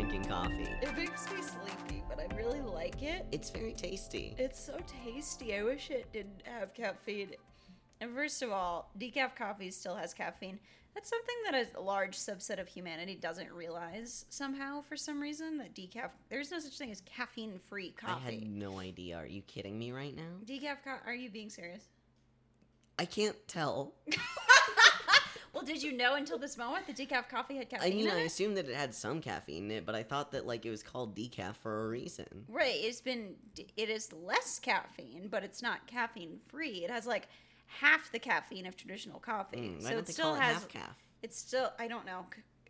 drinking coffee. It makes me sleepy, but I really like it. It's very tasty. It's so tasty. I wish it didn't have caffeine. And first of all, decaf coffee still has caffeine. That's something that a large subset of humanity doesn't realize somehow for some reason that decaf there's no such thing as caffeine-free coffee. I had no idea. Are you kidding me right now? Decaf co- are you being serious? I can't tell. Well, did you know until this moment the decaf coffee had caffeine? I mean, I assumed that it had some caffeine in it, but I thought that like it was called decaf for a reason. Right, it's been it is less caffeine, but it's not caffeine free. It has like half the caffeine of traditional coffee. Mm, so it still it has half calf? it's still I don't know,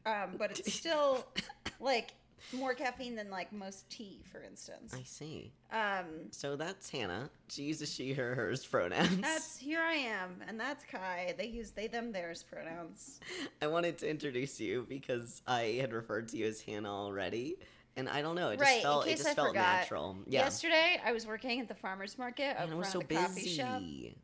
um, but it's still like more caffeine than like most tea, for instance. I see. Um, So that's Hannah. She uses she, her, hers pronouns. that's here I am, and that's Kai. They use they them theirs pronouns. I wanted to introduce you because I had referred to you as Hannah already, and I don't know. It just Right, felt it just I felt forgot, natural. Yeah. Yesterday, I was working at the farmers market and I was so of the coffee shop. busy.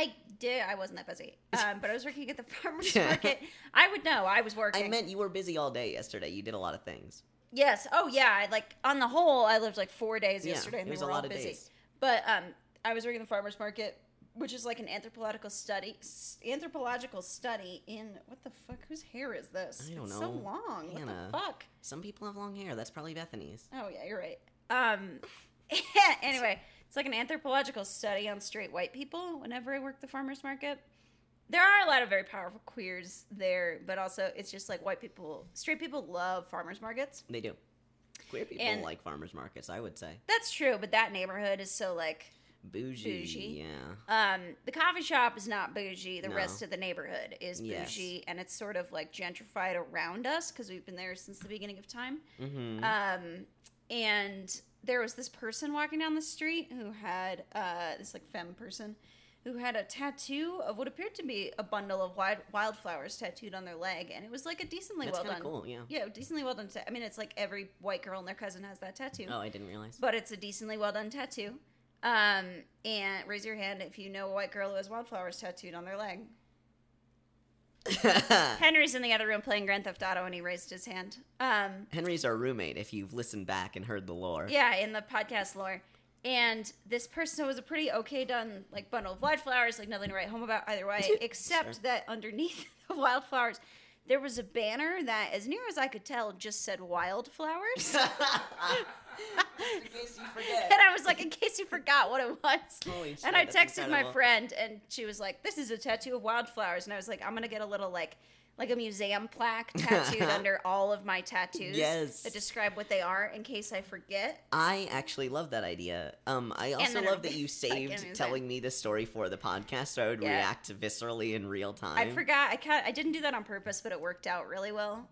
I did. I wasn't that busy, um, but I was working at the farmers market. I would know. I was working. I meant you were busy all day yesterday. You did a lot of things. Yes. Oh, yeah. I like on the whole, I lived like four days Yeah, yesterday, and it they was were a lot all of busy. days. But um, I was working the farmers market, which is like an anthropological study. s- Anthropological study in what the fuck? Whose hair is this? I don't it's So know. long. Hannah. What the fuck? Some people have long hair. That's probably Bethany's. Oh yeah, you're right. Um. anyway, it's like an anthropological study on straight white people. Whenever I work the farmers market, there are a lot of very powerful queers there, but also it's just like white people, straight people love farmers markets. They do. Queer people And- like farmers markets, I would say. That's true, but that neighborhood is so like Bougie. Bougie. Yeah. um the coffee shop is not bougie. The No. rest of the neighborhood is Yes. bougie and it's sort of like gentrified around us because we've been there since the beginning of time. Mm-hmm. Um and there was this person walking down the street who had uh this like femme person who had a tattoo of what appeared to be a bundle of wild wildflowers tattooed on their leg and it was like a decently That's well done cool, yeah. yeah decently well done ta- i mean it's like every white girl and their cousin has that tattoo oh, I didn't realize. but it's a decently well done tattoo. Um, and raise your hand if you know a white girl who has wildflowers tattooed on their leg. Henry's in the other room playing Grand Theft Auto, and he raised his hand. Um, Henry's our roommate. If you've listened back and heard the lore. yeah, in the podcast lore. And this person was a pretty okay done like bundle of wildflowers, like nothing to write home about either way, except Sure. that underneath the wildflowers, there was a banner that, as near as I could tell, just said wildflowers. in case you forget. and I was like, in case you forgot what it was. Holy shit, and I that's texted my friend, and she was like, "This is a tattoo of wildflowers," and I was like, "I'm gonna get a little like." Like a museum plaque tattooed under all of my tattoos Yes. that describe what they are in case I forget. I actually love that idea. Um, I also love that you saved was telling me the story for the podcast, so I would Yeah. react viscerally in real time. I forgot. I kind I didn't do that on purpose, but it worked out really well.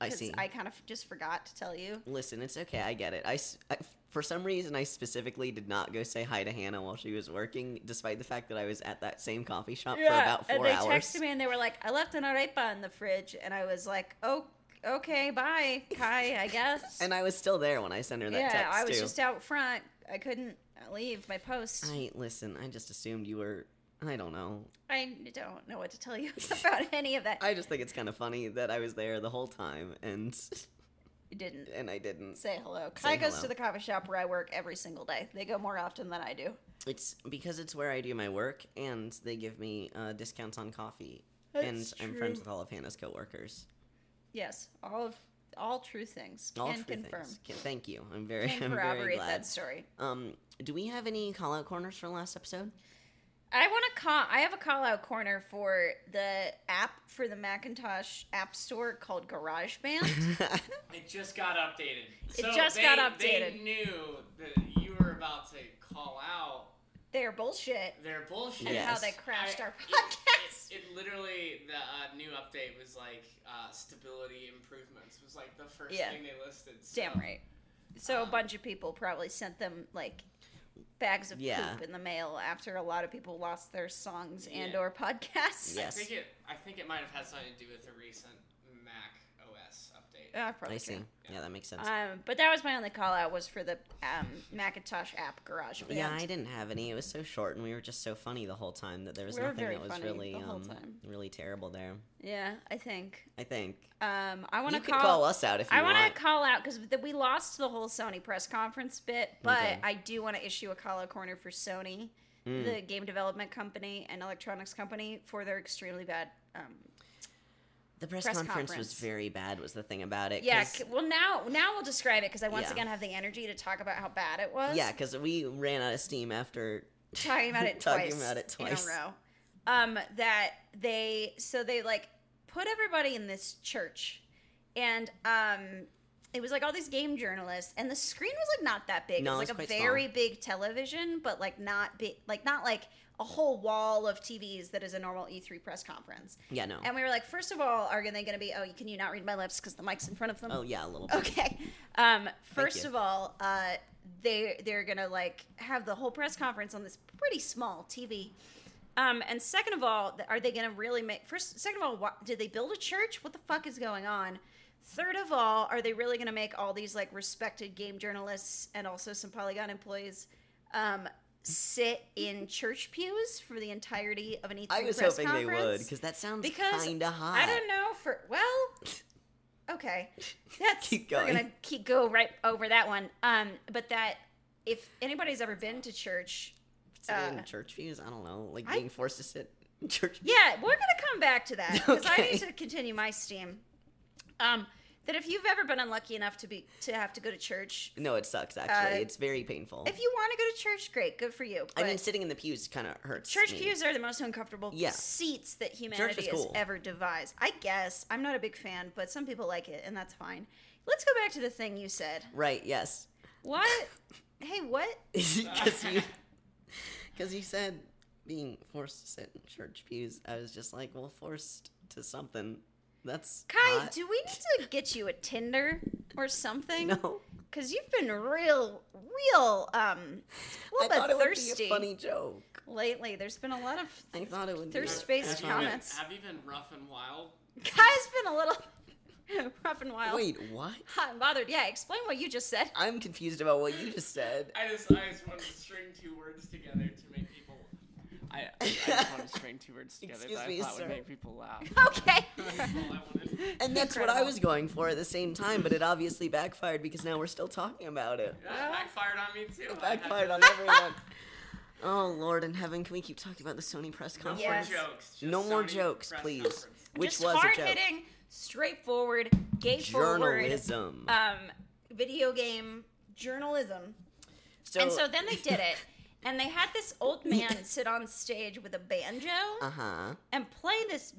I see. I kind of just forgot to tell you. Listen, it's okay. I get it. I, I- for some reason, I specifically did not go say hi to Hannah while she was working, despite the fact that I was at that same coffee shop for about four and they hours. texted me and they were like, "I left an arepa in the fridge," and I was like, "Oh, okay, bye, Kai, I guess." And I was still there when I sent her that yeah, text I was too. just out front. I couldn't leave my post. I listen. I just assumed you were. I don't know. I don't know what to tell you about any of that. I just think it's kind of funny that I was there the whole time and Didn't and I didn't. say hello. Say Kai goes hello. to the coffee shop where I work every single day. They go more often than I do. It's because it's where I do my work, and they give me uh, discounts on coffee. That's and I'm friends with all of Hannah's coworkers. Yes, all of all true things. All Can true confirm. things. Can- Thank you. I'm very, Can I'm very glad. that story. Um, do we have any call out corners for last episode? I want to call. I have a call out corner for the app for the Macintosh App Store called GarageBand. It just got updated. It So just they, got updated. They knew that you were about to call out They're bullshit. their bullshit. And how they crashed I- our it- podcast. It, it literally the uh, new update was like uh, stability improvements was like the first Yeah. thing they listed. So, Damn right. So a Um, bunch of people probably sent them like bags of Yeah. poop in the mail after a lot of people lost their songs and or podcasts. Yes. I think it. I think it might have had something to do with the recent Mac OS update. uh, probably I see. Yeah, that makes sense. Um, but that was my only call out was for the um, Macintosh app Garage Band. yeah, I didn't have any. It was so short, and we were just so funny the whole time that there was We nothing that was really, um, really terrible there. Yeah, I think. I think Um, I want to call. call us out if you I want want. to call out because we lost the whole Sony press conference bit, but Okay. I do want to issue a call out corner for Sony, Mm. the game development company and electronics company, for their extremely bad. Um, the press, press conference, was very bad. Was the thing about it? Yeah. c- well now now we'll describe it because I once Yeah. again have the energy to talk about how bad it was. yeah, because we ran out of steam after talking about it talking twice about it twice. in a row. Um, that they so they like put everybody in this church, and um, it was like all these game journalists, and the screen was like not that big. No, it was like a very big television, but like not big, like not like a whole wall of TVs that is a normal E3 press conference. Yeah, no. And we were like, first of all, are they going to be? Oh, can you not read my lips because the mic's in front of them? oh yeah, a little bit. Okay. Um, first of all, uh, they they're gonna like have the whole press conference on this pretty small TV. Um, and second of all, are they gonna really make? First, second of all, what, did they build a church? What the fuck is going on? Third of all, are they really gonna make all these like respected game journalists and also some Polygon employees um, sit in church pews for the entirety of an E3 I was press hoping they would conference? because that sounds kind of hot. I don't know for well. Okay, that's Keep going. we're gonna keep go right over that one. Um, but that if anybody's ever been to church, Sitting in uh, church views. I don't know, like I- being forced to sit in church. yeah, we're gonna come back to that because I need to continue my steam. Um, that if you've ever been unlucky enough to be to have to go to church, No, it sucks. Actually, Uh, it's very painful. if you want to go to church, great, good for you. I mean, sitting in the pews kind of hurts. church me. pews are the most uncomfortable Yeah. seats that humanity has cool. ever devised. I guess I'm not a big fan, but some people like it, and that's fine. Let's go back to the thing you said. Right? Yes. What? hey, what? Because you, because you said being forced to sit in church pews. I was just like, well, forced to something. That's Kai, hot. do we need to get you a Tinder or something? no. Because you've been real, real, um, a I little thought bit it would thirsty be a funny joke. lately. There's been a lot of. I thought it would Thirst be. face have you comments. Been, have you been rough and wild? Kai's been a little rough and wild. Wait, what? Hot and bothered. Yeah, explain what you just said. I'm confused about what you just said. I just, I just wanted to string two words together to make people. I, I just wanted to string two words together Excuse that me, I thought sir. would make people laugh. Okay. That's all I wanted. And that's what I Incredible. was going for at the same time, but it obviously backfired because now we're still talking about it. That backfired on me too. It backfired on everyone. Oh Lord in heaven, can we keep talking about the Sony press No conference? Yes. more jokes. just No more Sony jokes, press please. conference. Which just was a hard joke. hitting, straightforward, gay forward, Journalism. um, video game journalism. so, and so then they did it, and they had this old man sit on stage with a banjo uh huh. and play this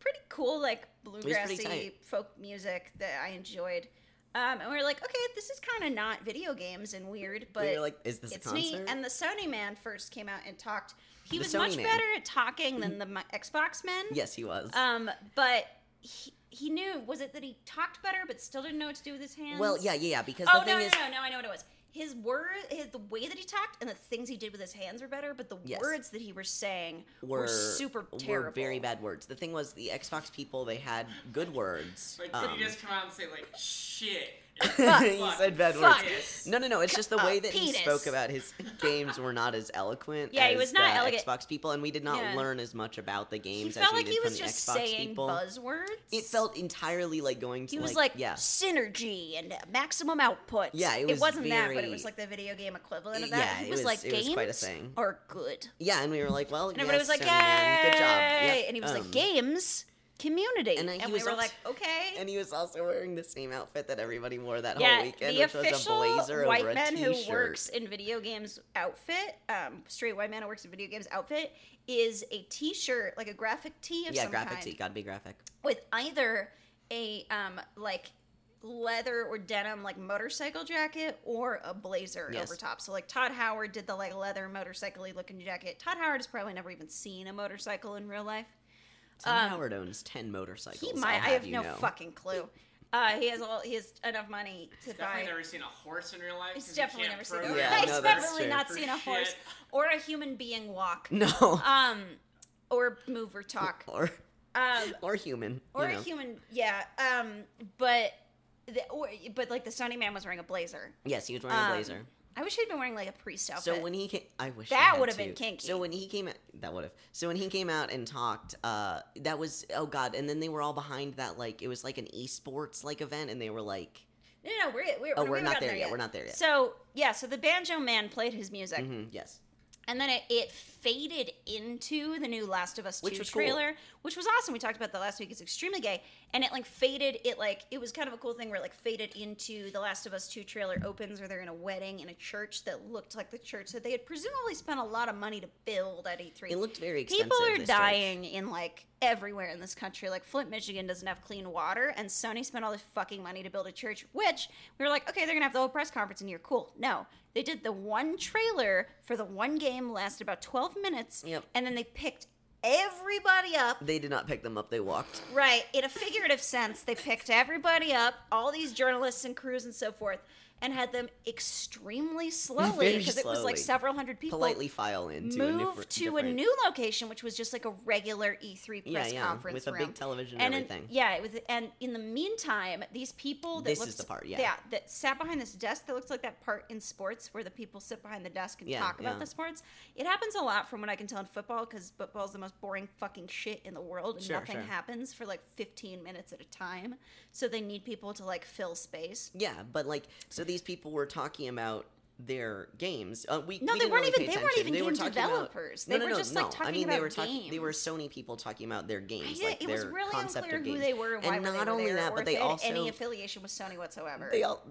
pretty cool, like bluegrassy folk music that I enjoyed. Um, and we were like, okay, this is kind of not video games and weird, but we like, is this it's neat. And the Sony man first came out and talked. He The was Sony much man. better at talking than the Xbox men. yes, he was. Um, but he, he knew. Was it that he talked better but still didn't know what to do with his hands? well, yeah, yeah, yeah. Because Oh no, no, is, no, no! I know what it was. His word, his the way that he talked, and the things he did with his hands were better. But the Yes. words that he was saying were, were super terrible. were very bad words. The thing was, the Xbox people they had good words. Like, um, did he just come out and say like shit? He said bad Fuck. words. No, no, no. It's just the way that he penis. spoke about his games were not as eloquent. Yeah, he was not the elegant. Xbox people, and we did not Yeah. learn as much about the He games as felt we like did he from was the just Xbox saying people. buzzwords. It felt entirely like going to he was like, like, yeah, synergy and maximum output. Yeah, it was not that, but it was like the video game equivalent of that. Yeah, he it was, was- like, it was games quite a thing. are good. yeah, and we were like, well, And everybody yes, was like, Sony man, yay! good job. Yep. And he was Um, like, games, community. and And, we were also- like, okay. And he was also wearing the same outfit that everybody wore that yeah, whole weekend, the which was a official blazer white over a man who t-shirt. works in video games outfit, um, straight white man who works in video games outfit, is a T-shirt, like a graphic tee of yeah, some graphic kind, tee, gotta be graphic. with either a um like leather or denim like motorcycle jacket or a blazer Yes. over top. So like Todd Howard did the like leather motorcycle looking jacket. Todd Howard has probably never even seen a motorcycle in real life. Tom Um, Howard owns ten motorcycles. He might. I'll I have you no know. fucking clue. Uh, he has all. He has enough money to Definitely buy. never seen a horse in real life. He's 'cause you definitely never seen a horse. Yeah, He's no, definitely true. not for seen a horse or a human being walk. No, Um, or move or talk. or Um, or human, or you know. a human. Yeah. Um, but the, or, but like the Sony man was wearing a blazer. Yes, he was wearing Um, a blazer. I wish he'd been wearing like a priest outfit. So when he came, I wish That would've been to. kinky. So when he came, out, that would have. So when he came out and talked, uh, that was oh god. And then they were all behind that like it was like an esports like event, and they were like, no, no, we're we're, Oh, we we're not gotten there yet, we're not there yet. So yeah, so the banjo man played his music, mhm, yes, and then it, it faded into the new Last of Us Which Two was cool. trailer, which was awesome. We talked about that last week. It's extremely gay, and it like faded. It like it was kind of a cool thing where it like faded into the Last of Us Two trailer opens where they're in a wedding in a church that looked like the church that they had presumably spent a lot of money to build at E E3. it looked very expensive. People are this church. dying in like everywhere in this country. Like Flint, Michigan doesn't have clean water, and Sony spent all this fucking money to build a church. Which we were like, okay, they're gonna have the whole press conference in here. Cool. No, they did the one trailer for the one game, lasted about twelve minutes, Yep. and then they picked everybody up. They did not pick them up; they walked. Right, in a figurative sense, they picked everybody up, all these journalists and crews and so forth, and had them extremely slowly because it was like several hundred people Politely file into a move different, to a new location, which was just like a regular E3 press yeah, conference with a big television and and in- everything. yeah, was, and in the meantime, these people that This is the part, yeah. that sat behind this desk that looks like that part in sports where the people sit behind the desk and Yeah, talk about yeah. the sports. It happens a lot from what I can tell in football because football is the most boring fucking shit in the world and Sure, nothing sure. happens for like 15 minutes at a time. So they need people to like fill space. Yeah, but like, so these people were talking about their games. Uh, we No, we they weren't really even- they weren't even were game talking about- developers. No, They no, were no, just, like, no. I mean, they about were talking. They were. Sony people talking about their games, like it their was really concept unclear who games. they were and why and were they not were only that, but they had also any affiliation with Sony whatsoever. they all.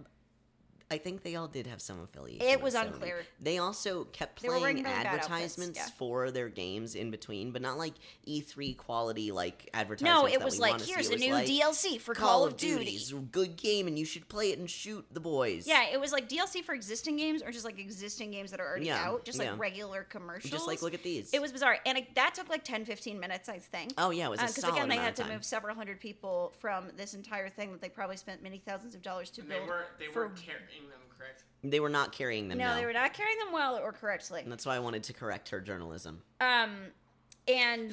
I think they all did have some affiliation. It was unclear. They also kept They were wearing playing really outfits, advertisements yeah. for their games in between, but not like E3 quality like advertisements. No, it that was we like here's It a new like, DLC for Call, of Duty. Duty's a good game, and you should play it and shoot the boys. Yeah, it was like DLC for existing games or just like existing games that are already Yeah, out, just like yeah. regular commercials. just like look at these. It was bizarre, and it, that took like 10, 15 minutes, I think. Oh yeah, it was Because uh, solid again, they had to move several hundred people from this entire thing that they probably spent many thousands of dollars to And they build. were they for- were carrying them correct. They were not carrying them. no, No, they were not carrying them well or correctly. And that's why I wanted to correct her journalism. Um, and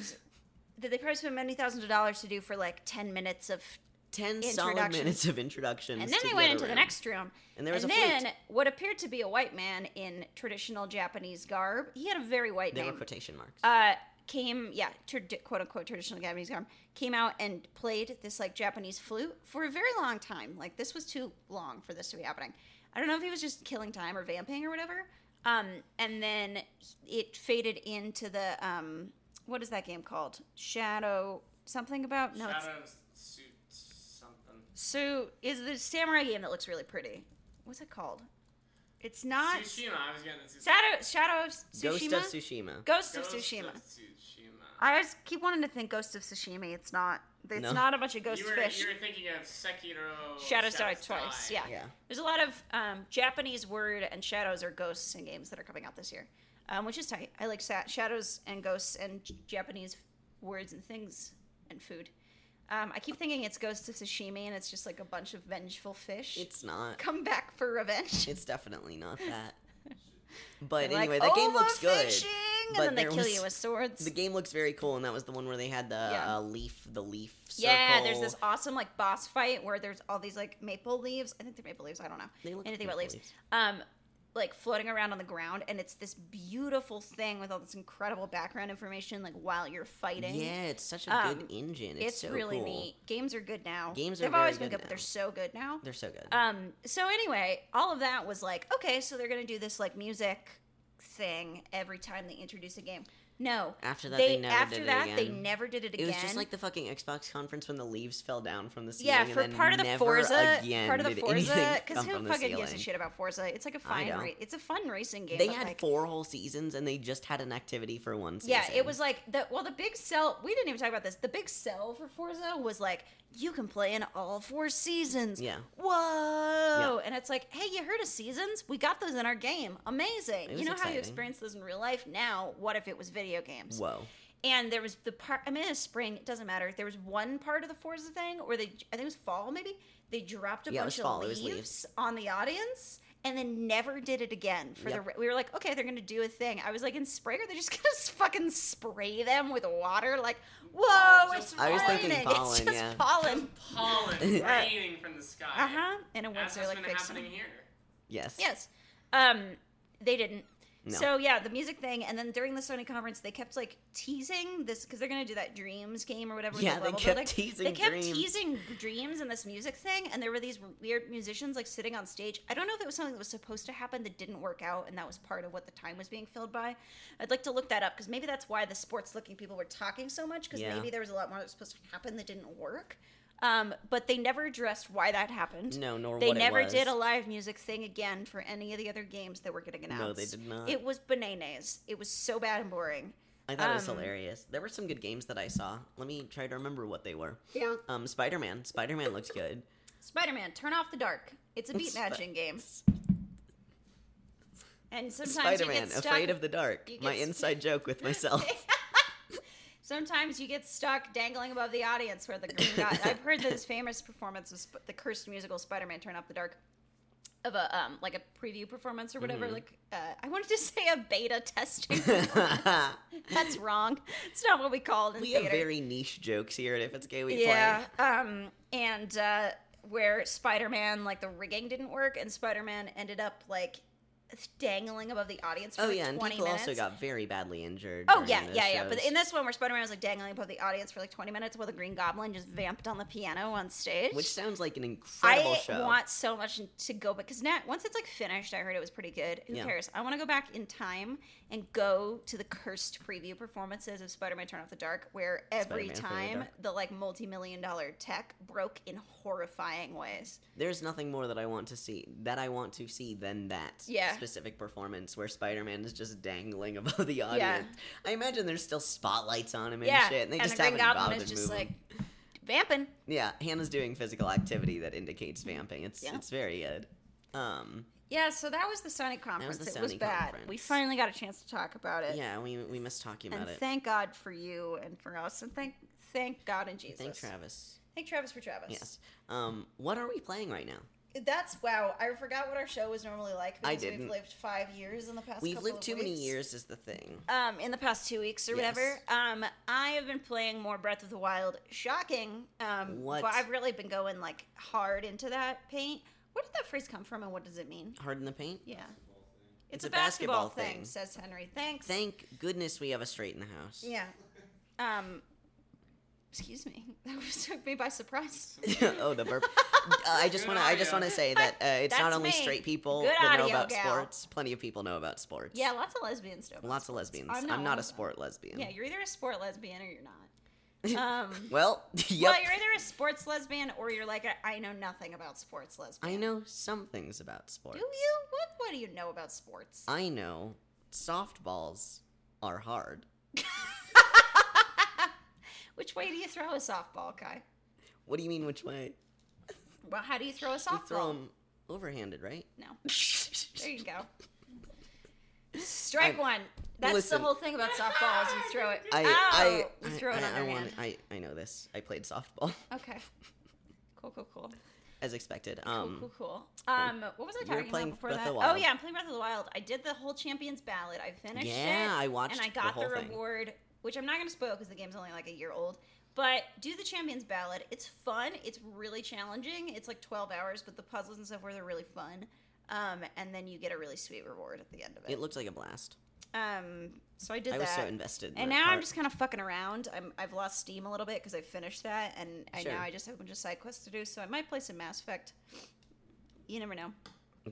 that they probably spent many thousands of dollars to do for like ten minutes of, Ten solid minutes of introductions. and then they the went into the next room. And there was and a then flute. what appeared to be a white man in traditional Japanese garb. He had a very white They were quotation marks. uh, came, yeah, trad- quote unquote traditional Japanese garb, came out and played this like Japanese flute for a very long time. Like this was too long for this to be happening. I don't know if he was just killing time or vamping or whatever. Um, and then it faded into the um, what is that game called? Shadow something about no, it's Shadow suit something. so is the samurai game that looks really pretty. What's it called? It's not Tsushima. I was getting the Shadow Shadow of Tsushima. Ghost of Tsushima. Ghost of Ghost Tsushima. of Tsushima. I always keep wanting to think Ghost of Sashimi. It's not. It's No. not a bunch of ghost you were, fish. You were thinking of Sekiro. Shadows Die Twice. Yeah. Yeah. There's a lot of um, Japanese word and shadows or ghosts in games that are coming out this year, um, which is tight. I like sa- shadows and ghosts and J- Japanese words and things and food. Um, I keep thinking it's Ghost of Sashimi and it's just like a bunch of vengeful fish It's not. come back for revenge. It's definitely not that. But They're anyway, like, that game looks good. "Overfishing," and but then they kill was- you with swords. The game looks very cool, and that was the one where they had the Yeah. uh, leaf, the leaf circle. Yeah, there's this awesome like boss fight where there's all these like maple leaves. I think they're maple leaves. I don't know anything about leaves. leaves. Um, like floating around on the ground, and it's this beautiful thing with all this incredible background information. Like while you're fighting, Yeah, it's such a Um, good engine. It's, it's, so really cool. neat. Games are good now. Games are They've always been good good, but they're so good now. They're so good. Um, so anyway, all of that was like, okay, so they're gonna do this like music thing every time they introduce a game. No. After that, they never after did it that they again. never did it again. it was just like the fucking Xbox conference when the leaves fell down from the ceiling. yeah, for part of the Forza, again part of the Forza, because who fucking gives a shit about Forza? It's like a fine, ra- it's a fun racing game. They had like, four whole seasons, and they just had an activity for one season. Yeah, it was like the well, the big sell. We didn't even talk about this. The big sell for Forza was like you can play in all four seasons. Yeah. Whoa! And it's like, hey, you heard of seasons? We got those in our game. Amazing. You know how you experience those in real life? Now, what if it was video games? Whoa. And there was the part. I mean, in the spring, it doesn't matter. There was one part of the Forza thing where they, I think it was fall, maybe they dropped a Yeah, bunch of leaves, leaves. on the audience, and then never did it again for Yep. the. We were like, okay, they're gonna do a thing. I was like, in Sprayer, they're just gonna fucking spray them with water. Like, whoa, Just- it's I was thinking raining. pollen, It's just yeah. pollen. pollen raining from the sky. Uh huh. And it As Windsor, has like been fixing. happening here. Yes. Yes. Um, they didn't. No. So yeah, the music thing, and then during the Sony conference, they kept like teasing this because they're gonna do that Dreams game or whatever. Yeah, the they kept building. teasing They kept Dreams. teasing Dreams in this music thing, and there were these weird musicians like sitting on stage. I don't know if it was something that was supposed to happen that didn't work out, and that was part of what the time was being filled by. I'd like to look that up because maybe that's why the sports-looking people were talking so much because Yeah. maybe there was a lot more that was supposed to happen that didn't work. Um, but they never addressed why that happened. No, nor They what never did a live music thing again for any of the other games that were getting announced. No, they did not. It was bananas. It was so bad and boring. I thought it was um, hilarious. There were some good games that I saw. Let me try to remember what they were. Yeah. Um, Spider Man. Spider Man looks good. Spider Man, turn off the dark. It's a beat matching game. And sometimes Spider you Man, get stuck. afraid of the dark. My inside joke with myself. Sometimes you get stuck dangling above the audience where the green god. I've heard this famous performance of Sp- the cursed musical Spider Man Turn Off the Dark. Of a um like a preview performance or whatever, Mhm. like uh, I wanted to say a beta testing. That's wrong. It's not what we call it in we theater. have very niche jokes here at If It's Gay We yeah Play. um and uh where spider-man like the rigging didn't work and spider-man ended up like dangling above the audience for Oh like yeah, and people minutes also got very badly injured. Oh during yeah, those yeah, yeah. But in this one, where Spider-Man was like dangling above the audience for like 20 minutes, while the Green Goblin just vamped on the piano on stage, which sounds like an incredible I show. I want so much to go back because now once it's like finished, I heard it was pretty good. Who Yeah. cares? I want to go back in time and go to the cursed preview performances of Spider-Man: Turn Off the Dark, where every Spider-Man: Fear the time the like multi-million dollar tech broke in horrifying ways. There's nothing more that I want to see that I want to see than that Yeah. Specific performance where Spider-Man is just dangling above the audience. Yeah. I imagine there's still spotlights on him and yeah, shit, and they and just the Green haven't Goblin bothered is just like him. vamping. Yeah, Hannah's doing physical activity that indicates vamping. It's Yeah. it's very good. Um, Yeah, so that was the Sony conference. the it was Sony bad. We finally got a chance to talk about it. yeah, we we missed talking and about it. thank God for you and for us, and thank thank God and Jesus. Thank Travis. Thank Travis for Travis. Yes. Um, what are we playing right now? That's wow. I forgot what our show was normally like I because we've lived five years in the past. We've lived too many years is the thing. Um, in the past two weeks or Yes. whatever. Um, I have been playing more Breath of the Wild. Shocking. Um, What? But I've really been going like hard into that paint. Where did that phrase come from, and what does it mean? Hard in the paint. Yeah. It's It's, a, a basketball, basketball thing, thing. says Henry. Thanks. Thank goodness we have a straight in the house. Yeah. Um. Excuse me. That was, took me by surprise. oh, the burp. Uh, I just want to. I just want to say that uh, it's not only me. straight people Good that know audio, about gal. sports. Plenty of people know about sports. Yeah, lots of lesbians know. about lots of sports. lesbians. I'm not, not, one a of them. sport lesbian. Yeah, you're either a sport lesbian or you're not. Um. Well, yep. Well, you're either a sports lesbian or you're like a, I know nothing about sports lesbian. I know some things about sports. Do you? What What do you know about sports? I know softballs are hard. Which way do you throw a softball, Kai? What do you mean? Which way? Well, how do you throw a softball? You softball? throw them overhanded, right? No. There you go. Strike I'm- one. That's listen. the whole thing about softballs. You throw it. I, Ow! I, you throw I, it I, I, want, I, I know this. I played softball Okay. Cool, cool, cool. as expected. Cool, Um, cool, cool. Um, what was I talking about before Breath that? the Oh yeah, I'm playing Breath of the Wild. I did the whole Champions Ballad. I finished it. yeah, I watched and I the got the, thing. reward, which I'm not going to spoil because the game's only like a year old. But do the Champions Ballad. It's fun. It's really challenging. It's like 12 hours, but the puzzles and stuff where they're really fun. Um, and then you get a really sweet reward at the end of it. It looked like a blast. um, so I did I that. was so invested. In and now I'm just kind of fucking around. I'm, I've lost steam a little bit because I finished that, and I Sure. now I just have a bunch of side quests to do. So I might play some Mass Effect. You never know.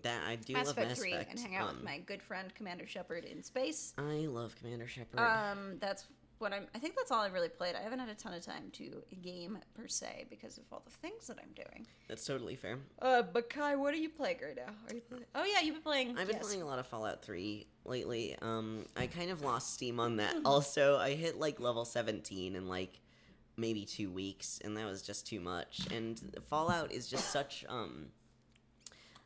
that I do Mass love Effect Mass 3 Effect. and hang out um, with my good friend Commander Shepard in space. I love Commander Shepard. Um, that's what I'm. I think that's all I really played. I haven't had a ton of time to game per se because of all the things that I'm doing. That's totally fair. Uh, but Kai, what are you playing right now? Are you playing? Oh yeah, you've been playing. I've been yes. playing a lot of Fallout 3 lately. Um, I kind of lost steam on that. also, I hit like level 17 in like maybe two weeks, and that was just too much. And Fallout is just such um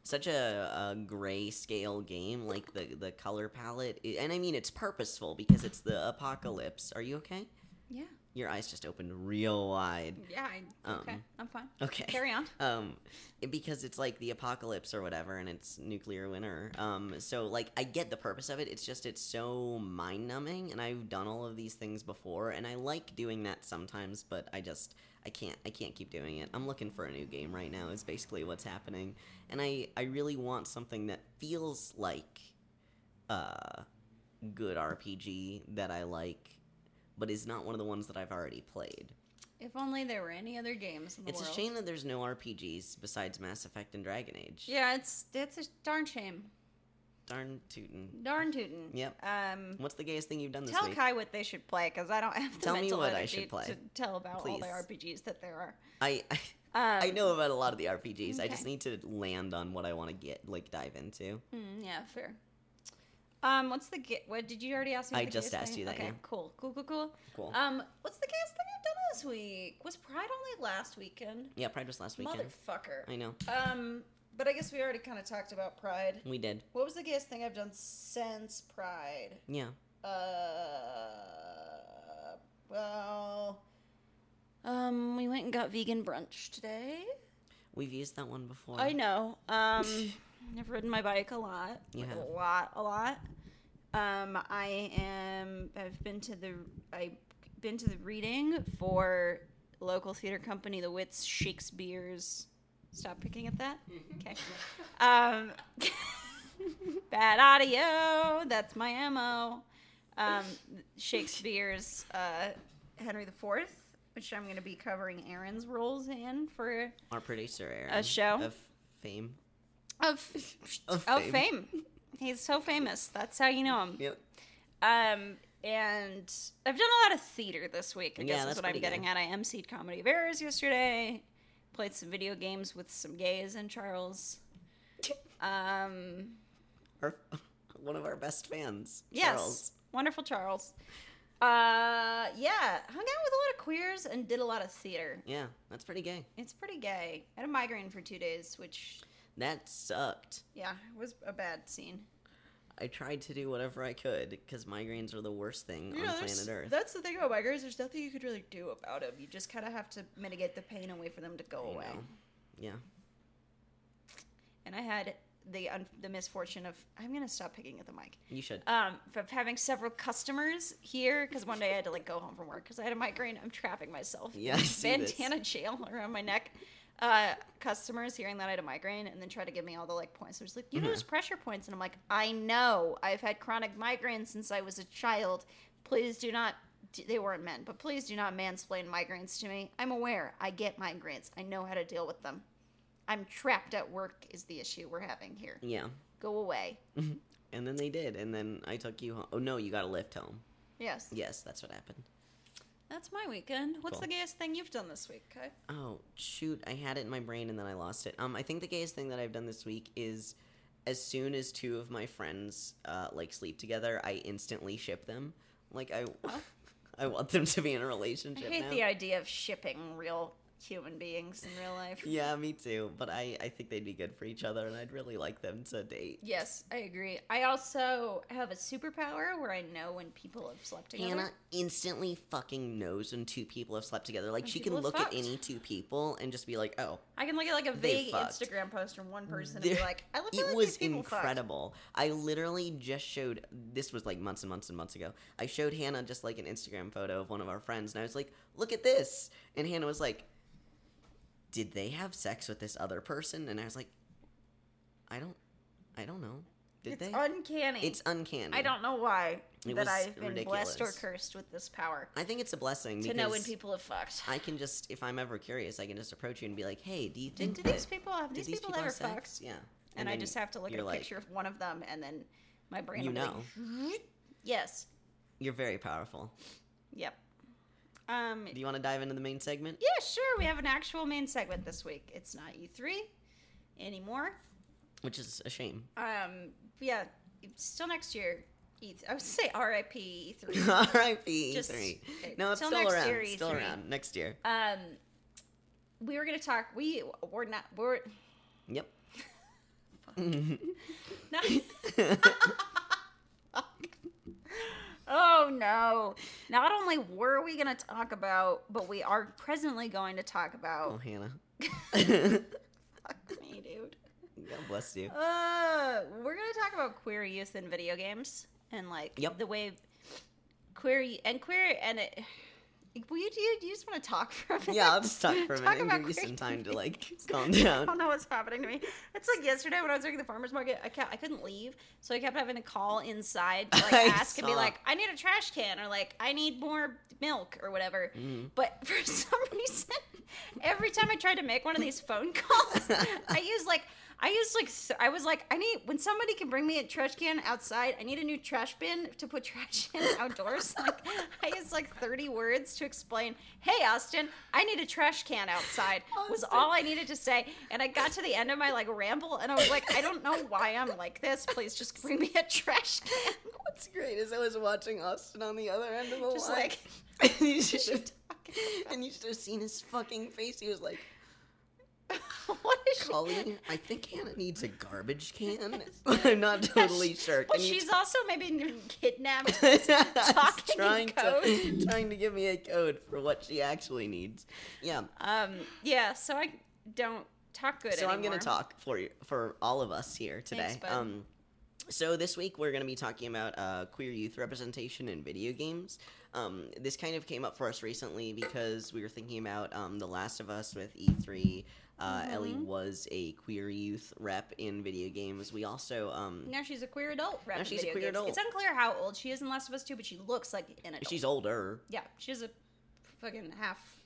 such a, a gray scale game. Like the the color palette, and I mean it's purposeful because it's the apocalypse. Are you okay? Yeah. Your eyes just opened real wide. Yeah. I, okay. Um, I'm fine. Okay. Carry on. um because it's like the apocalypse or whatever and it's nuclear winter um so like i get the purpose of it it's just it's so mind numbing and i've done all of these things before and i like doing that sometimes but i just i can't i can't keep doing it i'm looking for a new game right now is basically what's happening and i i really want something that feels like uh good rpg that i like but is not one of the ones that i've already played If only there were any other games it's world. a shame that there's no RPGs besides Mass Effect and Dragon Age. Yeah, it's it's a darn shame. Darn tootin'. Darn tootin'. Yep. Um, What's the gayest thing you've done this tell week? Tell Kai what they should play because I don't have the Tell me mental what I should play. to tell about all the RPGs that there are. I I, Um, I know about a lot of the RPGs. I just need to land on what I want to get, like dive into. Mm, yeah, fair. Um, what's the ga- what did you already ask me? I just asked thing? you that, Okay, yeah. cool, cool, cool, cool. Cool. Um, what's the gayest thing I've done this week? Was Pride only last weekend? yeah, Pride was last weekend. Motherfucker. I know. Um, but I guess we already kind of talked about Pride. We did. What was the gayest thing I've done since Pride? Yeah. Uh, well, um, we went and got vegan brunch today. We've used that one before. I know. Um, I've ridden my bike a lot, You like have. a lot, a lot. Um, I am. I've been to the. I've been to the reading for local theater company, the Wits Shakespeare's. Stop picking at that. Okay. Um, bad audio. That's my mo. Um, Shakespeare's uh, Henry IV, which I'm going to be covering Aaron's roles in for Our producer, Aaron. A show? Of fame. of Of of fame. fame. He's so famous. That's how you know him. Yep. Um, and I've done a lot of theater this week. I Yeah, guess is that's what I'm getting good. at. I emceed Comedy of Errors yesterday. Played some video games with some gays and Charles. Um, Our, one of our best fans. yes, Charles. wonderful Charles. Uh, yeah, hung out with a lot of queers and did a lot of theater. Yeah, that's pretty gay. It's pretty gay. I had a migraine for two days, which That sucked. yeah, it was a bad scene. I tried to do whatever I could because migraines are the worst thing Yeah, on there's- planet Earth. That's the thing about migraines. There's nothing you could really do about them. You just kind of have to mitigate the pain and wait for them to go I away. know. Yeah. And I had the un- the misfortune of I'm gonna stop picking at the mic. You should. Um, of having several customers here because one day I had to like go home from work because I had a migraine. I'm trapping myself. Yeah, I see this. Bandana jail around my neck. Uh, customers hearing that I had a migraine and then try to give me all the like points. They're just like, you know, Mhm. those pressure points, and I'm like, I know. I've had chronic migraines since I was a child. Please do not. They weren't men, but please do not mansplain migraines to me. I'm aware. I get migraines. I know how to deal with them. I'm trapped at work. Is the issue we're having here? Yeah. Go away. And then they did, and then I took you home. Oh no, you got a lift home. Yes. Yes, that's what happened. That's my weekend. What's Cool. the gayest thing you've done this week, Kai? Oh shoot, I had it in my brain and then I lost it. Um, I think the gayest thing that I've done this week is, as soon as two of my friends uh like sleep together, I instantly ship them. Like I, I want them to be in a relationship I hate now. the idea of shipping real human beings in real life. Yeah, me too. But I, I think they'd be good for each other, and I'd really like them to date. Yes, I agree. I also have a superpower where I know when people have slept together. Hannah instantly fucking knows when two people have slept together. Like she can look fucked. at any two people and just be like, "Oh, I can look at like a vague. Instagram post from one person and be like, I look it was people fucked. incredible. I literally just showed this was like months and months and months ago. I showed Hannah just like an Instagram photo of one of our friends, and I was like, "Look at this!" And Hannah was like, "Did they have sex with this other person?" And I was like, "I don't, I don't know. Did It's they?" uncanny. it's uncanny. I don't know why It that I've been blessed or cursed with this power I think it's a blessing to know when people have fucked. I can just, if I'm ever curious, I can just approach you and be like, "Hey, do you Did, think do that- these people have did these, people, have ever sex?" fucked? Yeah. And, I just have to look at a like, picture of one of them, and then my brain You will know. be like, yes, You're very powerful. yep. Um, Do you want to dive into the main segment? Yeah, sure. We have an actual main segment this week. It's not E3 anymore. Which is a shame. Um, yeah, still next year. E- I would say RIP E3. R.I.P. Just- E3. No, it's still next around. year, Still E3. around next year. Um, we were gonna talk. We we're not. We're Yep. not. Oh no! Not only were we going to talk about, but we are presently going to talk about. Oh. Hannah. Fuck me, dude. God bless you. Uh, we're gonna talk about queer youth in video games and like Yep. the way queer and queer and it. Will you do you, do you just want to talk for a minute? Yeah, I'll just talk for a Talk minute and about give you some time to like calm down. I don't know what's happening to me. It's like yesterday when I was working at the farmers market. I kept, I couldn't leave, so I kept having to call inside to like I ask and be saw. like, "I need a trash can," or like, "I need more milk," or whatever. Mhm. But for some reason, every time I tried to make one of these phone calls, I used like. I used like I was like I need when somebody can bring me a trash can outside. I need a new trash bin to put trash in outdoors. Like I used like thirty words to explain. Hey Austin, I need a trash can outside. Was all I needed to say, and I got to the end of my like ramble, and I was like, I don't know why I'm like this. Please just bring me a trash can. What's great is I was watching Austin on the other end of the Just line. like and should have, and you should have seen his fucking face. He was like, what is she? I think Hannah needs a garbage can. I'm not totally sure. Well, Can you she's also maybe kidnapped. talking trying code. to trying to give me a code for what she actually needs. Yeah. Um, yeah, so I don't talk good so I'm gonna talk for you for all of us here today. Thanks, um, so this week we're gonna be talking about uh, queer youth representation in video games. Um, this kind of came up for us recently because we were thinking about um, The Last of Us with E3. Uh, Ellie Mhm. was a queer youth rep in video games. We also um, Now she's a queer adult. rep. Now she's a queer adult. It's unclear how old she is in Last of Us 2, but she looks like an adult. she's older. yeah, she's a fucking half.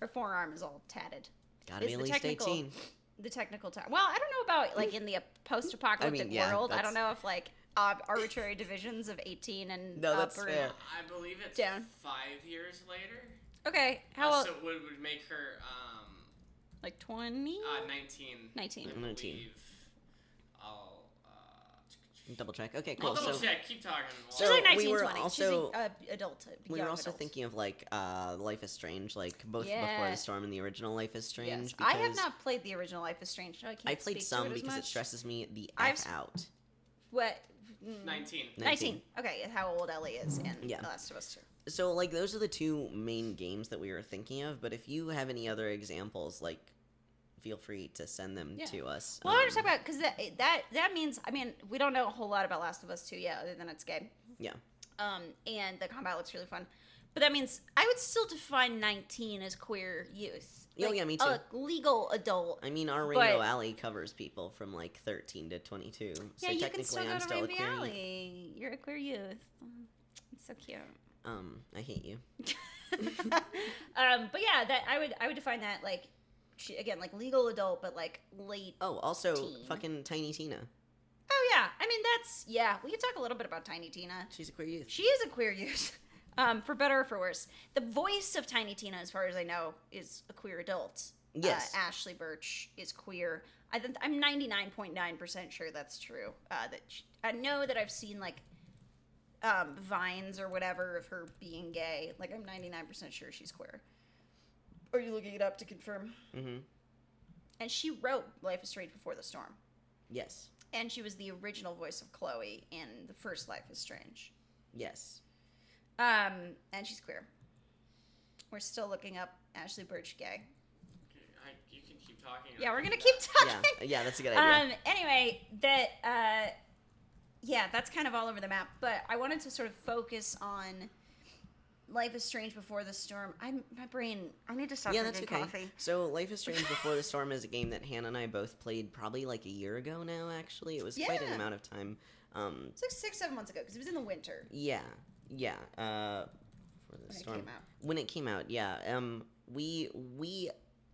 Her forearm is all tatted. Gotta Is be at the least technical- 18. The technical time. Well, I don't know about like in the post-apocalyptic I mean, yeah, world. I don't know if like uh, arbitrary divisions of 18 and No, up that's or fair. I believe it's Down. five years later. Okay, how Uh, old? so it would, would make her um, like 20? uh, 19. 19. I 19. I'll, uh, Double check. Okay, I'll cool. double So check. Keep talking. So She's like we were 20. also- She's an uh, adult. a we were also adult. thinking of like uh, Life is Strange, like both Before the Storm and the original Life is Strange. Yes. I have not played the original Life is Strange, so I can't I played speak some to it as because it stresses me the I've f s- out. What? Mm, 19. 19. Okay, how old Ellie is in Yeah. The Last of Us 2. So like those are the two main games that we were thinking of. But if you have any other examples, like feel free to send them Yeah. to us. Well, I want to Um, talk about because that that that means I mean we don't know a whole lot about Last of Us 2 yet, other than it's gay. Yeah. Um, and the combat looks really fun, but that means I would still define 19 as queer youth. Oh, yeah, me too. A legal adult. I mean, our Rainbow But- Alley covers people from like 13 to 22. So yeah, you technically, can still go I'm to still a Rainbow queer youth. Alley. You're a queer youth. It's so cute. Um, I hate you. um, but yeah, that I would I would define that like she, again like legal adult, but like late. Oh, also Teen. fucking Tiny Tina. Oh yeah, I mean that's yeah. We could talk a little bit about Tiny Tina. She's a queer youth. She is a queer youth, um, for better or for worse. The voice of Tiny Tina, as far as I know, is a queer adult. Yes. uh, Ashley Burch is queer. I think I'm 99.9% sure that's true. Uh, that she, I know that I've seen like um, vines or whatever of her being gay. Like I'm 99% sure she's queer. Are you looking it up to confirm? Mm-hmm. And she wrote Life is Strange Before the Storm. Yes. And she was the original voice of Chloe in the first Life is Strange. Yes. Um, and she's queer. We're still looking up Ashley Burch gay. I, you can keep talking. Yeah, we're gonna keep talking. Yeah. Yeah, that's a good idea. Um. Anyway, that uh, yeah, that's kind of all over the map. But I wanted to sort of focus on Life is Strange Before the Storm. I'm my brain. I need to stop yeah, that's drinking okay. coffee. So, Life is Strange Before the Storm is a game that Hannah and I both played probably like a year ago now. Actually, it was quite an amount of time. Um, It's like six, seven months ago because it was in the winter yeah, yeah. Uh, for the when storm it came out. when it came out, yeah. Um, we we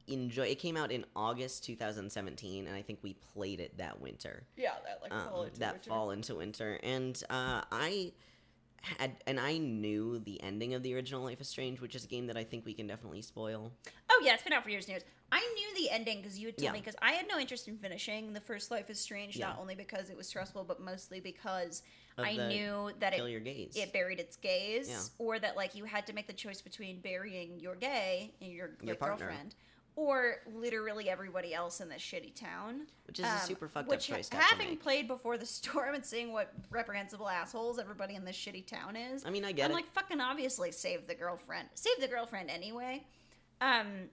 enjoy. It came out in August 2017, and I think we played it that winter. Yeah, that like um, that fall into winter and uh, i had and i knew the ending of the original life is strange which is a game that i think we can definitely spoil Oh yeah, it's been out for years and years. I knew the ending because you had told Yeah. me because I had no interest in finishing the first Life is Strange, Yeah. not only because it was stressful, but mostly because Of I knew that it your gaze it buried its gaze, Yeah. or that like you had to make the choice between burying your gay and your, Your your partner. Or literally everybody else in this shitty town. Which is a Um, super fucked which, up choice having played before the storm and seeing what reprehensible assholes everybody in this shitty town is, I mean, I get it. I'm it. like fucking obviously save the girlfriend, save the girlfriend anyway. Um,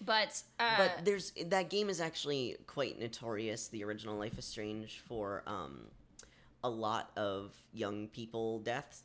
but uh, but there's that game is actually quite notorious. The original Life is Strange for um, a lot of young people deaths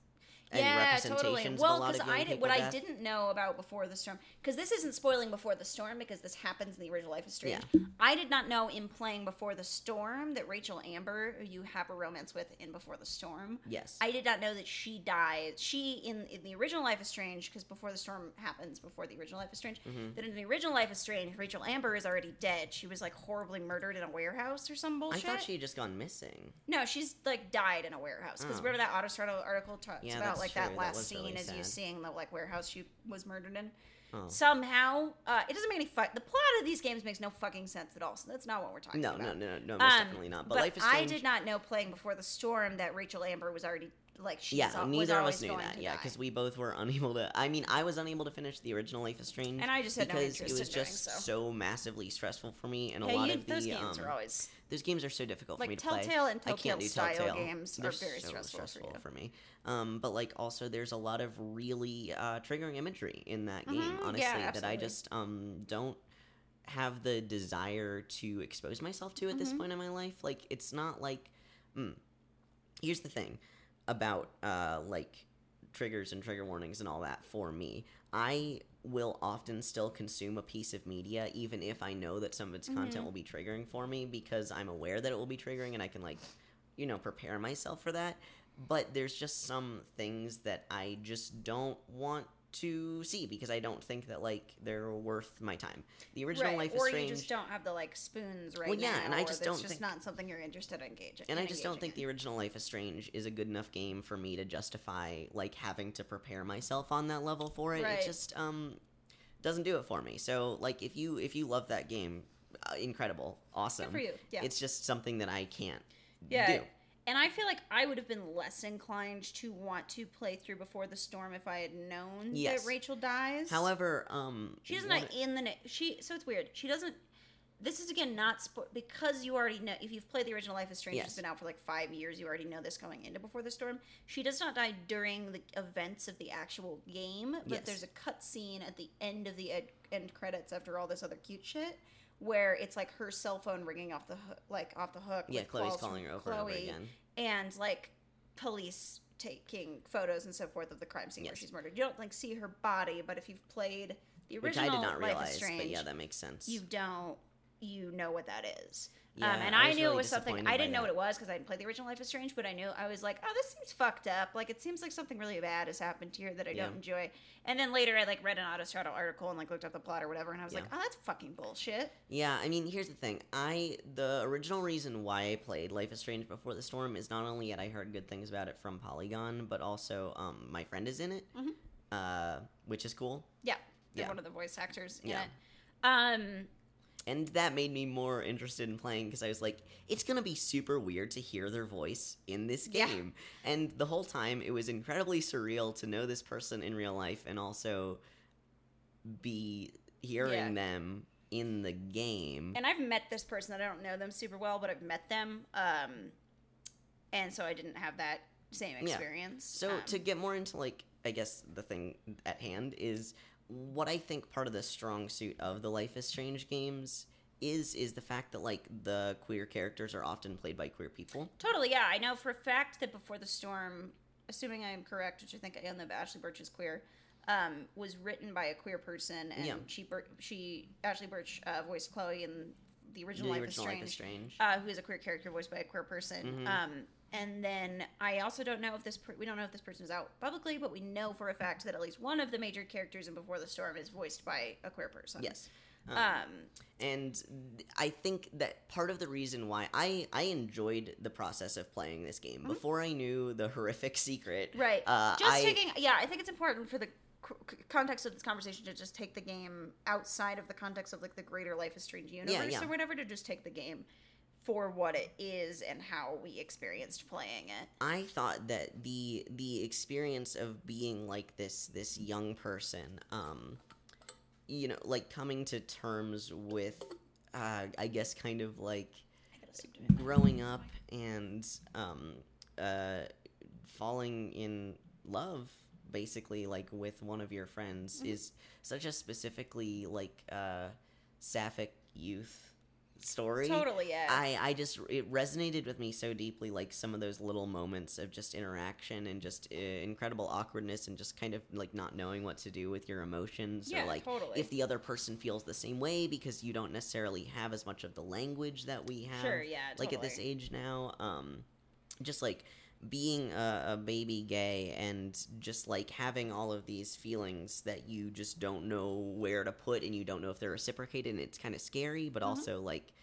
and yeah, totally. Well, because I did what I didn't know about before the storm. Because this isn't spoiling before the storm because this happens in the original Life is Strange. I did not know in playing before the storm that Rachel Amber, who you have a romance with in Before the Storm, Yes. I did not know that she dies. She in in the original Life is Strange because before the storm happens, before the original Life is Strange, Mm-hmm. that in the original Life is Strange, Rachel Amber is already dead. She was like horribly murdered in a warehouse or some bullshit. I thought she had just gone missing. No, she's like died in a warehouse. Because Oh. remember that Autostraddle article talks Yeah, about like true. that That last was scene really as you sad. seeing the like warehouse she was murdered in. Oh. Somehow, uh, it doesn't make any fuck. The plot of these games makes no fucking sense at all. So that's not what we're talking No, about. no, no, no, no, most Um, definitely not. But, Life is I did not know playing before the storm that Rachel Amber was already like she's yeah, al- neither of us knew that. Yeah, because we both were unable to. I mean, I was unable to finish the original Life is Strange, And I just had no because interest it was in doing just so. massively stressful for me, and a lot you- of the those games um, are always those games are so difficult for me like to play. Telltale and I can't Telltale do style Telltale. games They're are very so stressful, for you. me. Um, but like also, there's a lot of really uh, triggering imagery in that game. Mhm, Honestly, yeah, that I just um don't have the desire to expose myself to at this Mhm. point in my life. Like, it's not like. Mm, here's the thing about uh like triggers and trigger warnings and all that for me. I will often still consume a piece of media even if I know that some of its content Mhm. will be triggering for me because I'm aware that it will be triggering and I can like you know prepare myself for that. But there's just some things that I just don't want to see because I don't think that like they're worth my time. The original right. Life is or Strange you just don't have the like spoons right Well, yeah, now, and I just don't it's just think- not something you're interested in engaging. and I just don't think in. the original Life is Strange is a good enough game for me to justify like having to prepare myself on that level for it. Right. It just um doesn't do it for me. So like if you if you love that game, uh, incredible, awesome. Good for you. Yeah. It's just something that I can't Yeah. do. And I feel like I would have been less inclined to want to play through before the storm if I had known Yes. that Rachel dies. However, um she doesn't in the she. So it's weird. She doesn't. This is again not spo- because you already know. If you've played the original Life is Strange, Yes. it's been out for like five years. You already know this going into Before the Storm. She does not die during the events of the actual game, but Yes. there's a cutscene at the end of the ed- end credits after all this other cute shit. Where it's like her cell phone ringing off the hoo- like off the hook. yeah, Chloe's calls calling her over and over Chloe again. and like police taking photos and so forth of the crime scene where she's murdered. You don't like see her body, but if you've played the Which original I did not Life realize, is Strange, but yeah, that makes sense. you don't you know what that is. Yeah, um, and I I, knew really it was something I didn't know that. what it was because I didn't play the original Life is Strange, but I knew I was like, oh, this seems fucked up. Like it seems like something really bad has happened here that I Yeah. don't enjoy. And then later I like read an Autostraddle article and like looked up the plot or whatever, and I was Yeah. like, oh, that's fucking bullshit. Yeah, I mean, here's the thing. I the original reason why I played Life is Strange Before the Storm is not only that I heard good things about it from Polygon, but also um, my friend is in it, Mhm. uh, which is cool, Yeah, Yeah. one of the voice actors in Yeah. it. Um, and that made me more interested in playing because I was like, it's gonna be super weird to hear their voice in this Yeah. game, and the whole time it was incredibly surreal to know this person in real life and also be hearing Yeah. them in the game. and I've met this person. I don't know them super well, but I've met them. Um, and so I didn't have that same Yeah. experience. So Um, to get more into like I guess the thing at hand is what I think part of the strong suit of the Life is Strange games is is the fact that like the queer characters are often played by queer people. totally, yeah, I know for a fact that before the storm, assuming I am correct, which I think I am, that Ashley Burch is queer. Um, was written by a queer person, and Yeah. she she Ashley Burch uh, voiced Chloe in the original, the Life, original is Life is Strange, Strange. uh, who is a queer character voiced by a queer person. Mhm. Um, and then I also don't know if this per- we don't know if this person is out publicly, but we know for a fact that at least one of the major characters in Before the Storm is voiced by a queer person. yes. Um, Um, and I think that part of the reason why I I enjoyed the process of playing this game before I knew the horrific secret. Mm-hmm. right. Uh, just I, taking, yeah, I think it's important for the context of this conversation to just take the game outside of the context of like the greater Life is Strange universe yeah. or whatever, to just take the game for what it is and how we experienced playing it. I thought that the the experience of being like this this young person um you know, like coming to terms with, uh, I guess, kind of like I gotta sleep tonight. growing up and um, uh, falling in love basically like with one of your friends Mm-hmm. is such a specifically like uh, sapphic youth story Totally, yeah. I, I just it resonated with me so deeply like some of those little moments of just interaction and just uh, incredible awkwardness and just kind of like not knowing what to do with your emotions Yeah, or like totally. if the other person feels the same way because you don't necessarily have as much of the language that we have Sure, yeah, like at this age now um just like being a, a baby gay and just like having all of these feelings that you just don't know where to put and you don't know if they're reciprocated and it's kind of scary but also like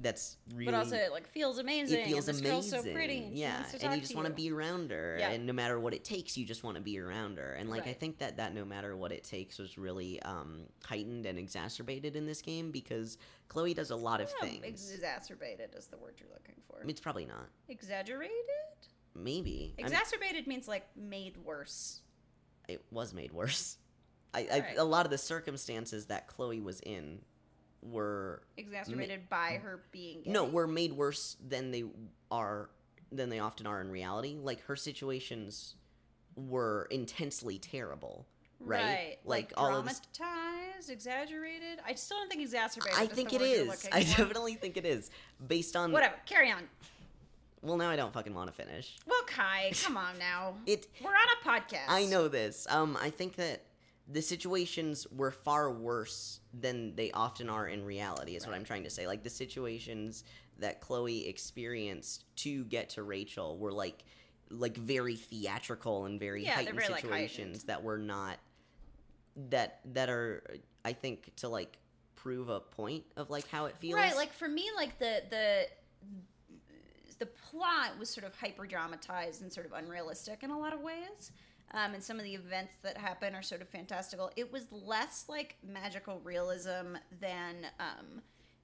that's really Mm-hmm. but also, it like feels amazing. it feels and this amazing. girl's so pretty. And yeah, and you just want to be around her, Yeah. and no matter what it takes, you just want to be around her. And like I think that that no matter what it takes was really um, heightened and exacerbated in this game because Chloe does a lot of things. Exacerbated is the word you're looking for. I mean, it's probably not. Exaggerated? Maybe Exacerbated means like made worse. it was made worse. I, I Alright. a lot of the circumstances that Chloe was in were Exacerbated by her being gay. no were made worse than they are than they often are in reality. Like her situations were intensely terrible, right? Like, all of this, dramatized, exaggerated. I still don't think exacerbated. I think it is. I definitely think it is based on. Whatever. Carry on. Well, now I don't fucking want to finish. Well, Kai, come on now. It. We're on a podcast. I know this. Um, I think that the situations were far worse than they often are in reality. Is what I'm trying to say. Like the situations that Chloe experienced to get to Rachel were like, like very theatrical and very Yeah, heightened very, like, situations heightened. that were not that that are I think to like prove a point of like how it feels. Right, like for me, like the the the plot was sort of hyper dramatized and sort of unrealistic in a lot of ways. Um, and some of the events that happen are sort of fantastical. It was less like magical realism than um,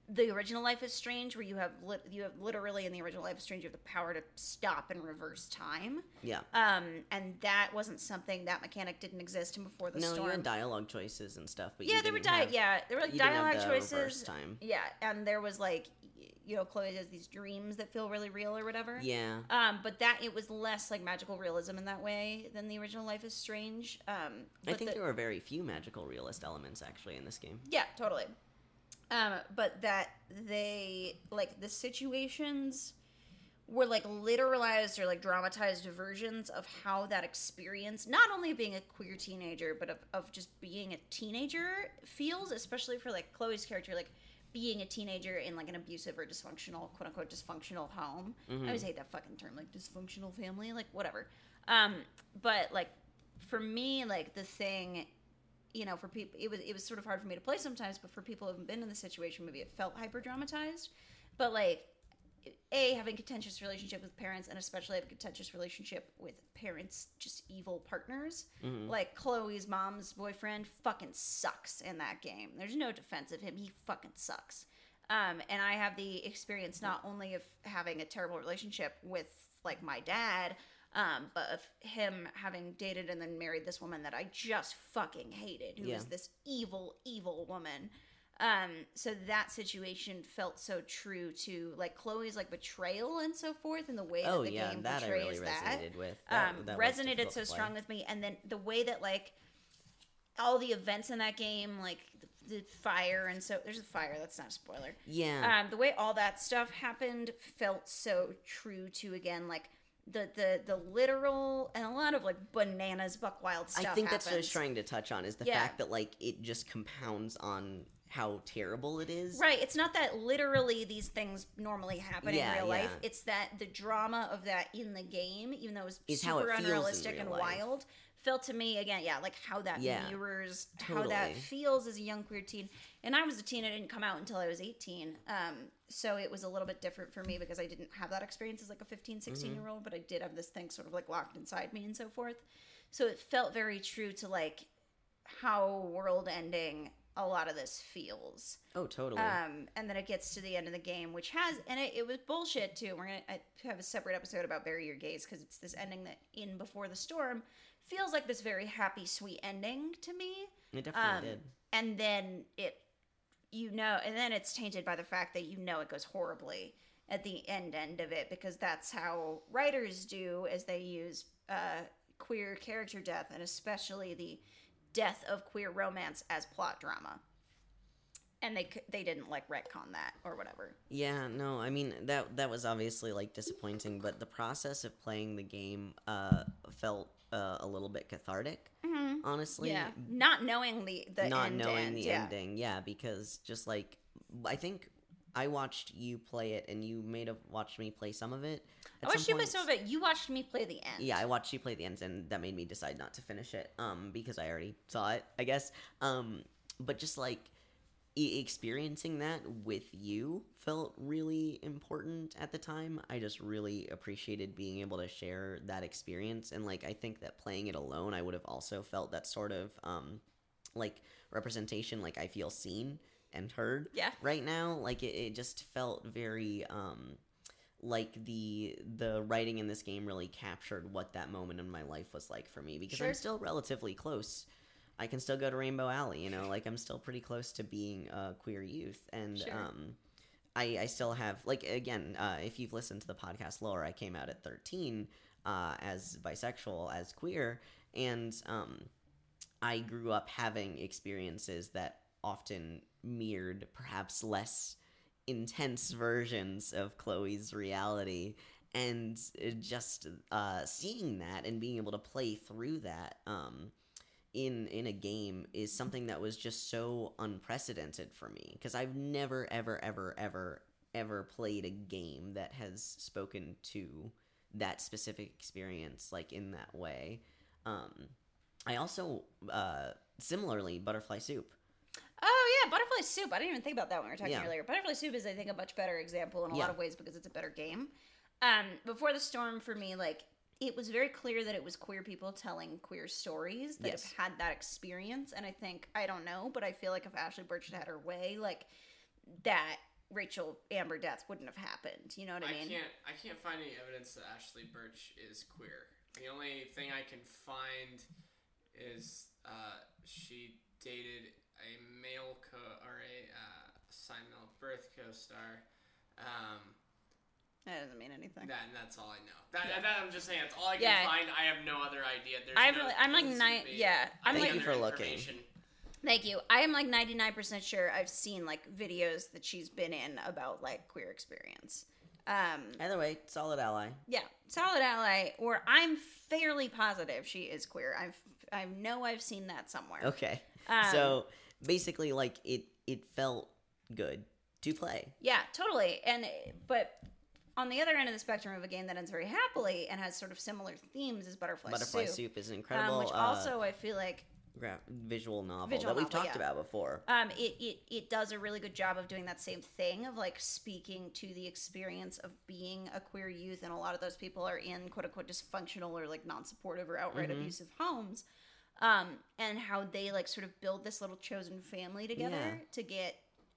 the original Life is Strange, where you have lit- you have literally in the original Life is Strange you have the power to stop and reverse time. yeah. Um, and that wasn't something that mechanic didn't exist in before the no, storm. you had dialogue choices and stuff, but yeah, you there were di- have- yeah, there were like you dialogue the choices. time. Yeah, and there was like, you know, Chloe has these dreams that feel really real or whatever. Yeah. Um, but that it was less like magical realism in that way than the original Life is Strange. Um, I think the- there were very few magical realist elements actually in this game. yeah, totally. Um, but that they like the situations were like literalized or like dramatized versions of how that experience, not only of being a queer teenager, but of, of just being a teenager feels, especially for like Chloe's character, like being a teenager in like an abusive or dysfunctional, quote unquote, dysfunctional home. I always hate that fucking term, like dysfunctional family, like whatever. Um, but like for me, like the thing you know, for people, it was it was sort of hard for me to play sometimes. But for people who haven't been in the situation, maybe it felt hyper dramatized. But like, a having contentious relationship with parents, and especially have a contentious relationship with parents, just evil partners. Like Chloe's mom's boyfriend fucking sucks in that game. There's no defense of him. He fucking sucks. Um, and I have the experience not only of having a terrible relationship with like my dad, um, but of him having dated and then married this woman that I just fucking hated, who was Yeah. this evil, evil woman. Um, so that situation felt so true to like Chloe's like betrayal and so forth, and the way Oh that the yeah, game that I portrays really that resonated with. That, um, that resonated so strong with me and then the way that like all the events in that game like the, the fire and so there's a fire that's not a spoiler Yeah. um, the way all that stuff happened felt so true to again like the the the literal and a lot of like bananas buck wild stuff I think that's what I was trying to touch on is the Yeah. fact that like it just compounds on how terrible it is. Right. It's not that literally these things normally happen Yeah, in real life. It's that the drama of that in the game, even though it was Is super it unrealistic and life. wild, felt to me again, yeah, like how that Yeah, mirrors how that feels as a young queer teen. And I was a teen; I didn't come out until I was eighteen. Um, so it was a little bit different for me because I didn't have that experience as like a 15, 16 Mm-hmm. year old, but I did have this thing sort of like locked inside me and so forth. So it felt very true to like how world ending a lot of this feels. Oh, totally. Um, and then it gets to the end of the game, which has, and it, it was bullshit too. We're gonna I have a separate episode about bury your gays because it's this ending that in before the storm feels like this very happy, sweet ending to me. It definitely Um, did. And then it, you know, and then it's tainted by the fact that you know it goes horribly at the end end of it because that's how writers do as they use uh, queer character death and especially the death of queer romance as plot drama. And they they didn't like retcon that or whatever. Yeah, no, I mean that that was obviously like disappointing, but the process of playing the game uh felt uh, a little bit cathartic, honestly. yeah, not knowing the the not knowing end, the yeah. ending, yeah, because just like I think I watched you play it, and you may have watched me play some of it. I watched some you play some of it. You watched me play the end. Yeah, I watched you play the end, and that made me decide not to finish it. Um, because I already saw it, I guess. Um, but just like e- experiencing that with you felt really important at the time. I just really appreciated being able to share that experience, and like I think that playing it alone, I would have also felt that sort of um, like representation. Like I feel seen and heard Yeah. right now. Like it, it just felt very um like the the writing in this game really captured what that moment in my life was like for me because Sure. I'm still relatively close. I can still go to Rainbow Alley, you know, like I'm still pretty close to being a queer youth and Sure. um I I still have like again, uh if you've listened to the podcast lower, I came out at 13 uh as bisexual, as queer and um I grew up having experiences that often mirrored perhaps less intense versions of Chloe's reality. And uh, just uh, seeing that and being able to play through that um, in in a game is something that was just so unprecedented for me because I've never ever ever ever ever played a game that has spoken to that specific experience like in that way. Um, I also uh, similarly butterfly soup. Yeah, Butterfly Soup. I didn't even think about that when we were talking Yeah. earlier. Butterfly Soup is, I think, a much better example in a Yeah. lot of ways because it's a better game. Um, Before the Storm, for me, like it was very clear that it was queer people telling queer stories that Yes. have had that experience. And I think I don't know, but I feel like if Ashley Burch had had her way, like that Rachel Amber death wouldn't have happened. You know what I I mean? I can't I can't find any evidence that Ashley Burch is queer. The only thing I can find is uh, she dated a male co or a uh, assigned male birth co-star. Um, That doesn't mean anything. that and that's all I know. That, that I'm just saying that's all I can Yeah. find. I have no other idea. There's I no, really- I'm like doesn't ni- seem to be yeah, I'm any like- Thank you for looking. Thank you. I am like 99% sure I've seen like videos that she's been in about like queer experience. Um, Either way, solid ally. yeah, solid ally, or I'm fairly positive she is queer. I've I know I've seen that somewhere. Okay. Um, so basically, like it, it felt good to play. Yeah, totally. And but on the other end of the spectrum of a game that ends very happily and has sort of similar themes is Butterfly, Butterfly Soup, Soup is incredible, um, which uh, also I feel like gra- visual novel Visual that we've novel, talked yeah. about before. um, it, it it does a really good job of doing that same thing of like speaking to the experience of being a queer youth, and a lot of those people are in quote unquote dysfunctional or like non-supportive or outright Mhm. abusive homes, um, and how they like sort of build this little chosen family together Yeah. to get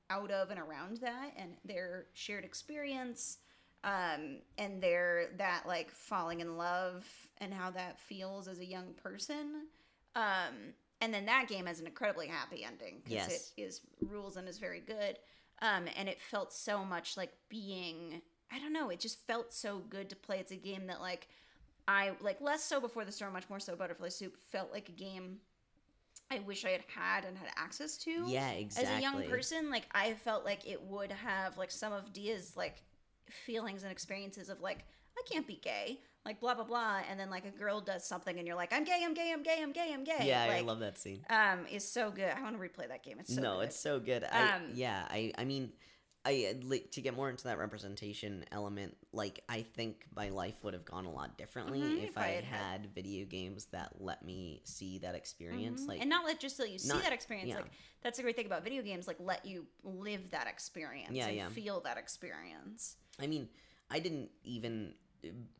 out of and around that, and their shared experience, um, and their that like falling in love and how that feels as a young person. Um, and then that game has an incredibly happy ending because Yes. it is rules and is very good. Um, and it felt so much like being I don't know, it just felt so good to play. It's a game that like I like less so before the storm, much more so Butterfly Soup felt like a game I wish I had had and had access to. Yeah, exactly. As a young person, like I felt like it would have like some of Diya's like feelings and experiences of like I can't be gay, like blah blah blah, and then like a girl does something and you're like I'm gay, I'm gay, I'm gay, I'm gay, I'm gay. yeah, I love that scene. Um, is so good. I want to replay that game. It's so no, good. it's so good. I Um, yeah, I I mean, I like to get more into that representation element. Like, I think my life would have gone a lot differently Mhm, if if I had had video games that let me see that experience. Mhm. Like, and not let just let you see not- that experience. yeah. Like that's the great thing about video games. Like let you live that experience Yeah, and yeah. feel that experience. I mean, I didn't even.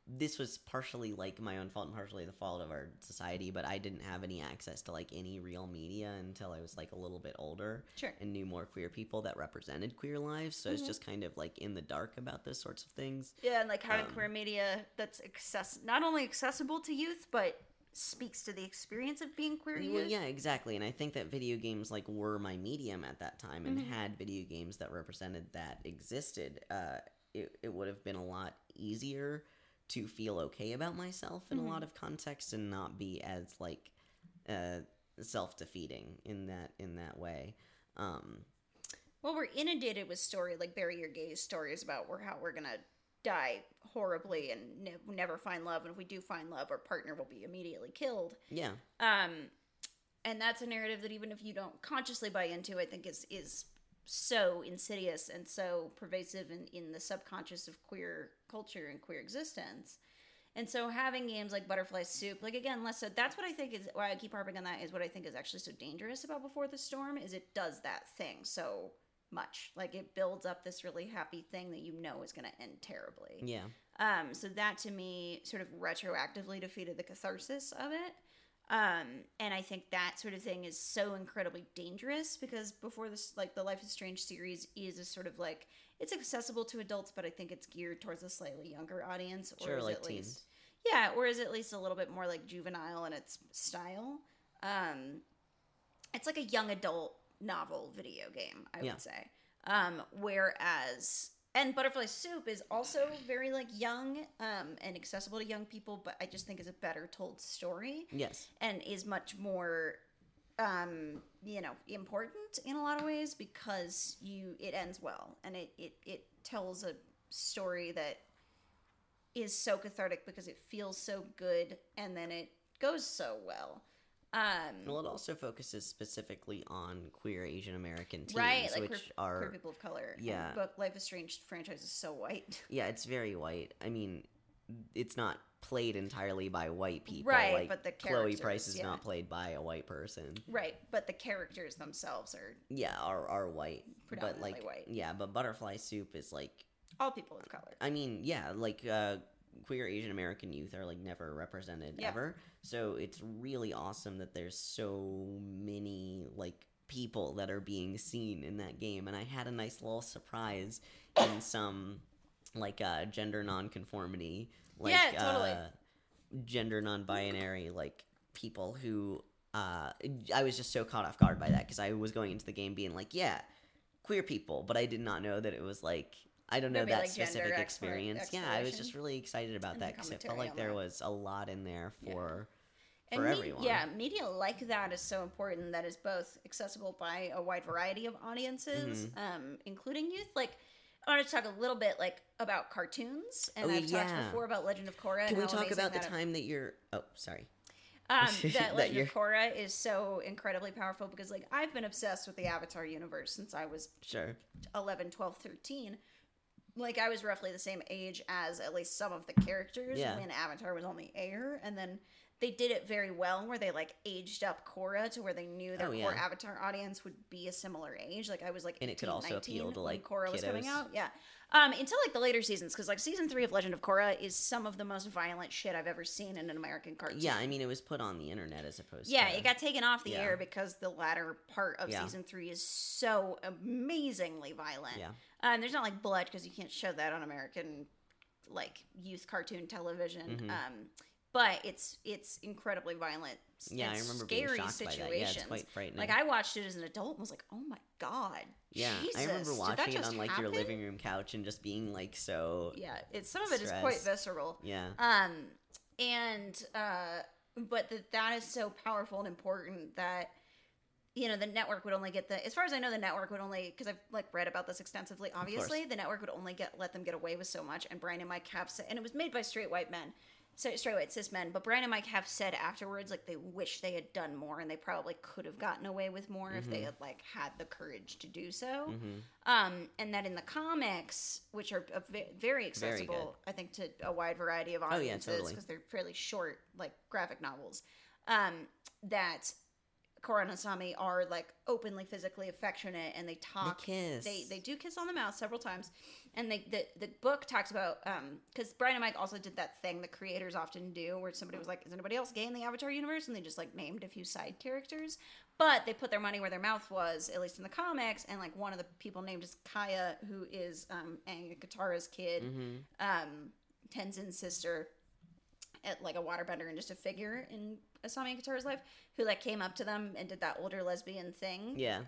This was partially like my own fault and partially the fault of our society, but I didn't have any access to like any real media until I was like a little bit older Sure. and knew more queer people that represented queer lives. So Mm-hmm. it's just kind of like in the dark about those sorts of things. Yeah, and like having Um, queer media that's access not only accessible to youth but speaks to the experience of being queer Well, youth. yeah, exactly. And I think that video games like were my medium at that time and had video games that represented that existed. Uh, it, it would have been a lot easier to feel okay about myself in a lot of contexts and not be as like uh, self-defeating in that in that way. Um, Well, we're inundated with story like bury your gays stories about where how we're gonna die horribly and ne- never find love, and if we do find love, our partner will be immediately killed. yeah, Um, and that's a narrative that even if you don't consciously buy into, I think is is so insidious and so pervasive in, in the subconscious of queer culture and queer existence. And so having games like Butterfly Soup, like again, less so that's what I think is why I keep harping on that is what I think is actually so dangerous about Before the Storm is it does that thing so much. Like it builds up this really happy thing that you know is gonna end terribly. yeah, Um, so that to me sort of retroactively defeated the catharsis of it. Um, and I think that sort of thing is so incredibly dangerous because before this, like the Life is Strange series is a sort of like it's accessible to adults, but I think it's geared towards a slightly younger audience, or Sure, is like at teens. least yeah, or is at least a little bit more like juvenile in its style. Um, it's like a young adult novel video game, I Yeah. would say. Um, whereas and Butterfly Soup is also very like young um, and accessible to young people, but I just think is a better told story. Yes, and is much more um, you know important in a lot of ways because you it ends well. And it it, it tells a story that is so cathartic because it feels so good and then it goes so well um Well, it also focuses specifically on queer Asian American teens, right like which queer, are queer people of color yeah. but life is strange franchise is so white yeah, it's very white. I mean, it's not played entirely by white people. Right, like, but the Chloe Price is yeah. not played by a white person. right but the characters themselves are Yeah, are are white, but Predominantly like white. yeah, but Butterfly Soup is like all people of color I mean, yeah, like uh, queer Asian American youth are like never represented Yeah. ever. So it's really awesome that there's so many like people that are being seen in that game, and I had a nice little surprise in some like uh, gender nonconformity, like Yeah, totally. uh, gender non-binary, like people who. Uh, I was just so caught off guard by that because I was going into the game being like, yeah, queer people, but I did not know that it was like I don't know that like, specific experience. Yeah, I was just really excited about that because it felt like there that. was a lot in there Yeah. for And for me- everyone. Yeah, media like that is so important that is both accessible by a wide variety of audiences, Mm-hmm. um, including youth. Like, I want to talk a little bit like about cartoons, and Oh, I've talked yeah. before about Legend of Korra. Can we talk about the time that you're? Oh, sorry. um, that that Legend you're- of Korra is so incredibly powerful because like I've been obsessed with the Avatar universe since I was Sure. 11, 12, 13. Like I was roughly the same age as at least some of the characters Yeah. when Avatar was on the air, and then they did it very well where they like aged up Korra to where they knew their Oh, core. Avatar audience would be a similar age. Like I was like, And it could 18, also 19 appeal to, like, Korra was coming out. Yeah, um, until like the later seasons because like season three of Legend of Korra is some of the most violent shit I've ever seen in an American cartoon. Yeah, I mean, it was put on the internet as opposed. To Yeah, to, it got taken off the Yeah. air because the latter part of Yeah. season three is so amazingly violent. Yeah. Um, there's not like blood because you can't show that on American like youth cartoon television. Mhm. Um, but it's it's incredibly violent. Yeah, I remember being scary shocked by that. situations. Yeah, it's quite frightening. Like I watched it as an adult and was like, oh my god. yeah, Jesus, I remember watching it on like your living room couch and just being like so. Yeah, it's some of it is quite visceral. Yeah. Um, and uh, but that that is so powerful and important that you know the network would only get the as far as I know the network would only because I've like read about this extensively. Obviously, the network would only get let them get away with so much. And Brian and Mike have said, and it was made by straight white men. So straight white cis men, but Brian and Mike have said afterwards, like they wish they had done more, and they probably could have gotten away with more if they had like had the courage to do so. hmm Um, and that in the comics, which are very accessible, I think, to a wide variety of Oh, yeah, audiences totally. because they're fairly short, like graphic novels. Um, that Korra and Asami are like openly physically affectionate, and they talk. kiss. They they do kiss on the mouth several times, and they the the book talks about um because Brian and Mike also did that thing the creators often do where somebody was like, "Is anybody else gay in the Avatar universe?" and they just like named a few side characters but they put their money where their mouth was, at least in the comics. And like one of the people named is Kya, who is um, Aang and Katara's kid, hmm um, Tenzin's sister, at like a waterbender and just a figure in Asami and Katara's life who like came up to them and did that older lesbian thing. Yeah.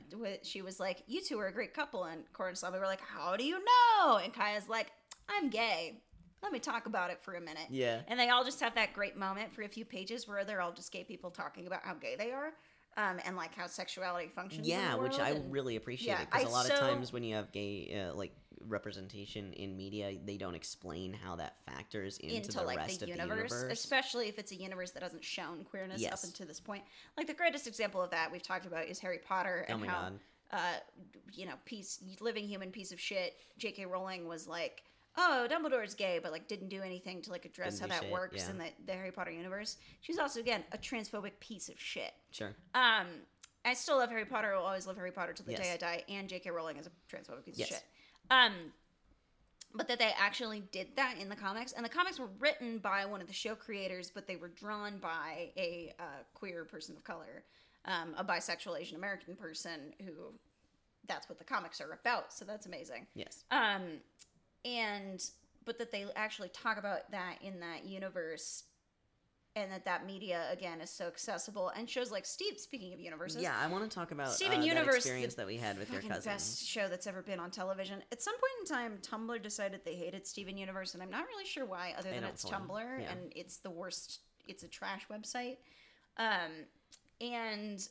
She was like, "You two are a great couple," and Korra and Asami were like, "How do you know?" And Kya's like, "I'm gay. Let me talk about it for a minute." Yeah. And they all just have that great moment for a few pages where they're all just gay people talking about how gay they are. Um, and like how sexuality functions. in Yeah, the which world, I and- really appreciate Yeah, it because I a lot so- of times when you have gay uh, like representation in media, they don't explain how that factors into, into the like rest the of universe, the universe. especially if it's a universe that hasn't shown queerness Yes. up until this point. Like the greatest example of that we've talked about is Harry Potter Oh and my how uh, you know, piece living human piece of shit. J.K. Rowling was like, "Oh, Dumbledore's gay," but like didn't do anything to like address Didn't how that shit, works yeah. in the, the Harry Potter universe. She's also again a transphobic piece of shit. Sure. Um, I still love Harry Potter. I will always love Harry Potter till the day I die. And J.K. Rowling is a transphobic piece Yes. of shit. Um, but that they actually did that in the comics, and the comics were written by one of the show creators, but they were drawn by a uh, queer person of color, um, a bisexual Asian American person who. That's what the comics are about. So that's amazing. Yes. Um, and but that they actually talk about that in that universe, and that that media again is so accessible and shows like Steve. Speaking of universes, Yeah, I want to talk about Steven uh, Universe, experience that we had with your cousin. best show that's ever been on television. At some point in time, Tumblr decided they hated Steven Universe, and I'm not really sure why, other than it's Tumblr yeah. and it's the worst. It's a trash website. Um, and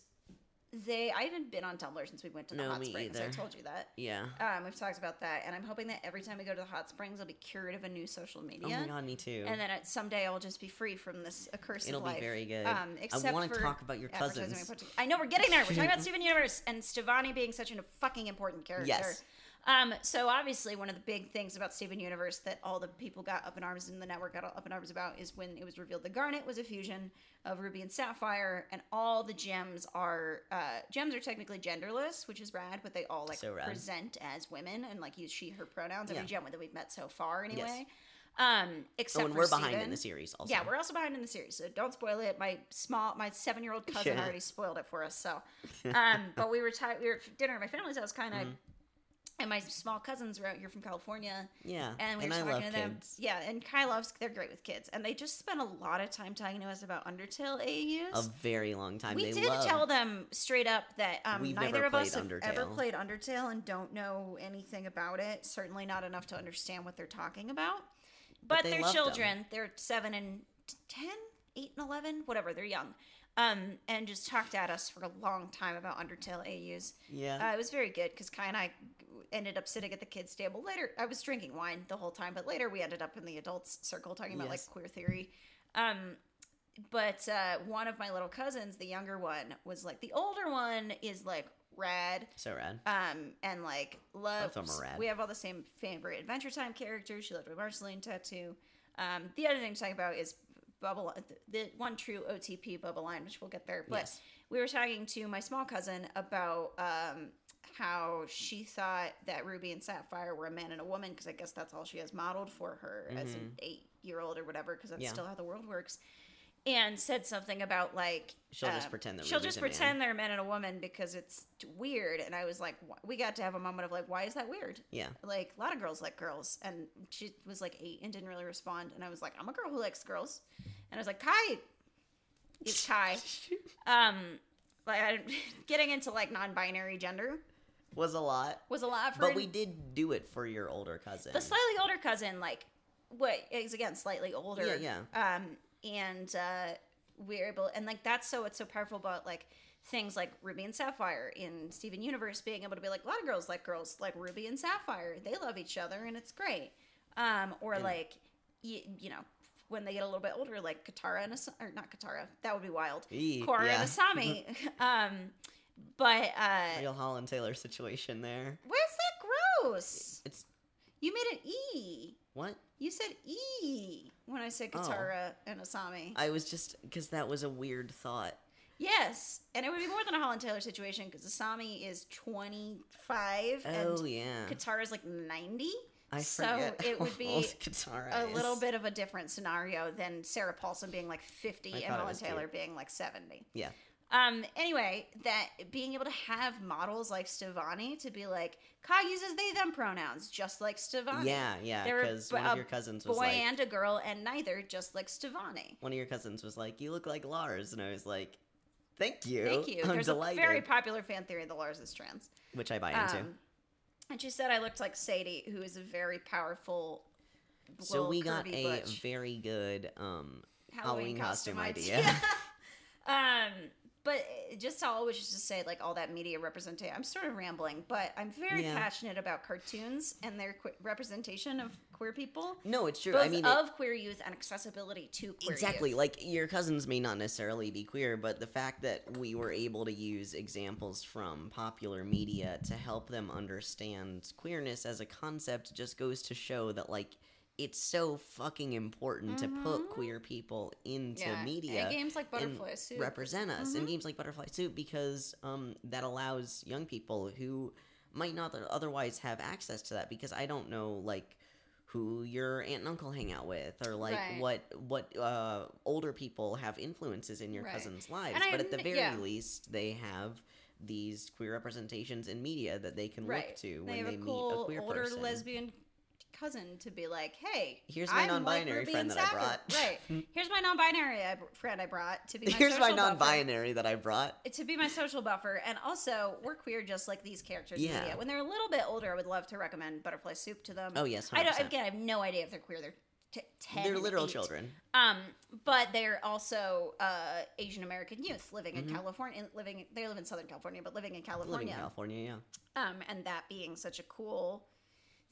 they, I haven't been on Tumblr since we went to the No, hot springs. I told you that. Yeah. Um, we've talked about that, and I'm hoping that every time we go to the hot springs, I'll be cured of a new social media. Oh my god, me too. And then someday I'll just be free from this accursed It'll life. be very good. Um, I except want to for talk about your cousins. I know we're getting there. We're talking about Steven Universe and Stevonnie being such a fucking important character. Yes. Um, so obviously one of the big things about Steven Universe that all the people got up in arms and the network got up in arms about is when it was revealed the Garnet was a fusion of Ruby and Sapphire, and all the gems are uh, gems are technically genderless, which is rad, but they all like So present as women and like use she her pronouns. Every Yeah. gem that we've met so far, Yes. Um, except Oh, and for we're behind Steven. in the series also. Yeah, we're also behind in the series, so don't spoil it. My small, my seven-year-old cousin Yeah. already spoiled it for us. So, um, but we were ti we were at dinner at my family's house, kind of, Mm-hmm. And my small cousins were out here from California, Yeah. and we were talking to them. kids. Yeah, and Kai loves. They're great with kids, and they just spent a lot of time talking to us about Undertale AUs. A very long time. we they did love. tell them straight up that um, We've neither of us played have ever played Undertale and don't know anything about it. Certainly not enough to understand what they're talking about. But, they they're loved 'em. children. They're seven and t- 10, 8 and 11, whatever. They're young. Um, and just talked at us for a long time about Undertale AUs. Yeah. Uh, it was very good because Kai and I ended up sitting at the kids' table. Later, I was drinking wine the whole time, but later we ended up in the adults' circle talking about Yes. like queer theory. Um, but uh, one of my little cousins, the younger one, was like the older one is like rad. so rad. Um, and like loves. Both of 'em are rad. We have all the same favorite Adventure Time characters. She loved my Marceline tattoo. Um, the other thing to talk about is Bubble, the one true OTP Bubbline, which we'll get there. But Yes. we were talking to my small cousin about um, how she thought that Ruby and Sapphire were a man and a woman because I guess that's all she has modeled for her as an eight year old or whatever because that's Mm-hmm. Yeah. still how the world works. And said something about like She'll just um, pretend that she'll just a man. pretend they're a man and a woman because it's weird. And I was like, wh- we got to have a moment of like, why is that weird? Yeah. Like a lot of girls like girls, and she was like eight and didn't really respond. And I was like, I'm a girl who likes girls, and I was like, Kai, it's Kai. um, like I'm getting into like non-binary gender Was a lot. was a lot for But we did do it for your older cousin. the slightly older cousin, like what is again slightly older. Yeah, yeah. Um, and uh, we're able, and like that's so it's so powerful about like things like Ruby and Sapphire in Steven Universe being able to be like a lot of girls like girls like Ruby and Sapphire. They love each other and it's great. Um, or like you, you know. When they get a little bit older, like Katara and As- or not Katara, that would be wild. Eee, Korra yeah. and Asami. um, but uh, Real Holland Taylor situation there. where's that gross? It's You made an E. what? You said E when I said Oh. Katara and Asami. I was just because that was a weird thought. yes, and it would be more than a Holland Taylor situation because Asami is 25 Oh and yeah. is like 90. I so it would be a little bit of a different scenario than Sarah Paulson being like 50 I and thought it Holland Taylor cute. being like 70. Yeah. Um, anyway, that being able to have models like Stevonnie to be like, Kai uses they them pronouns, just like Stevonnie. Yeah, yeah, because one of your cousins was like Boy like, and a girl, and neither, just like Stevonnie. one of your cousins was like, "You look like Lars," and I was like, "Thank you, Thank you. I'm There's delighted." a very popular fan theory that Lars is trans. Which I buy into. Um, and she said I looked like Sadie, who is a very powerful. so we got a butch very good um, Halloween, Halloween costume idea. idea. um, but uh, just all which is to say, like all that media representation. I'm sort of rambling, but I'm very Yeah. passionate about cartoons and their que- representation of queer people, no, it's true. I mean, it- of queer youth and accessibility to queer exactly youth. like your cousins may not necessarily be queer but the fact that we were able to use examples from popular media to help them understand queerness as a concept just goes to show that like it's so fucking important to put queer people into Mm-hmm. Yeah, media and games like Butterfly Soup. represent us Mm-hmm. in games like butterfly soup because um, that allows young people who might not otherwise have access to that because i don't know like who your aunt and uncle hang out with or like Right. what what uh, older people have influences in your Right. cousins lives And I but at the very yeah. least they have these queer representations in media that they can right. look to they when they meet cool a queer older person lesbian cousin to be like, "Hey, Here's my I'm non-binary like friend that I brought. right. Here's my non-binary I friend I brought to be my here's my social buffer. non-binary that i brought to be my social buffer and also we're queer just like these characters Yeah. media when they're a little bit older i would love to recommend butterfly soup to them oh yes 100%. i don't again i have no idea if they're queer they're t- 10 they're literal eight. children um but they're also uh asian american youth living in Mhm. california living they live in southern california but living in living california in california yeah um, and that being such a cool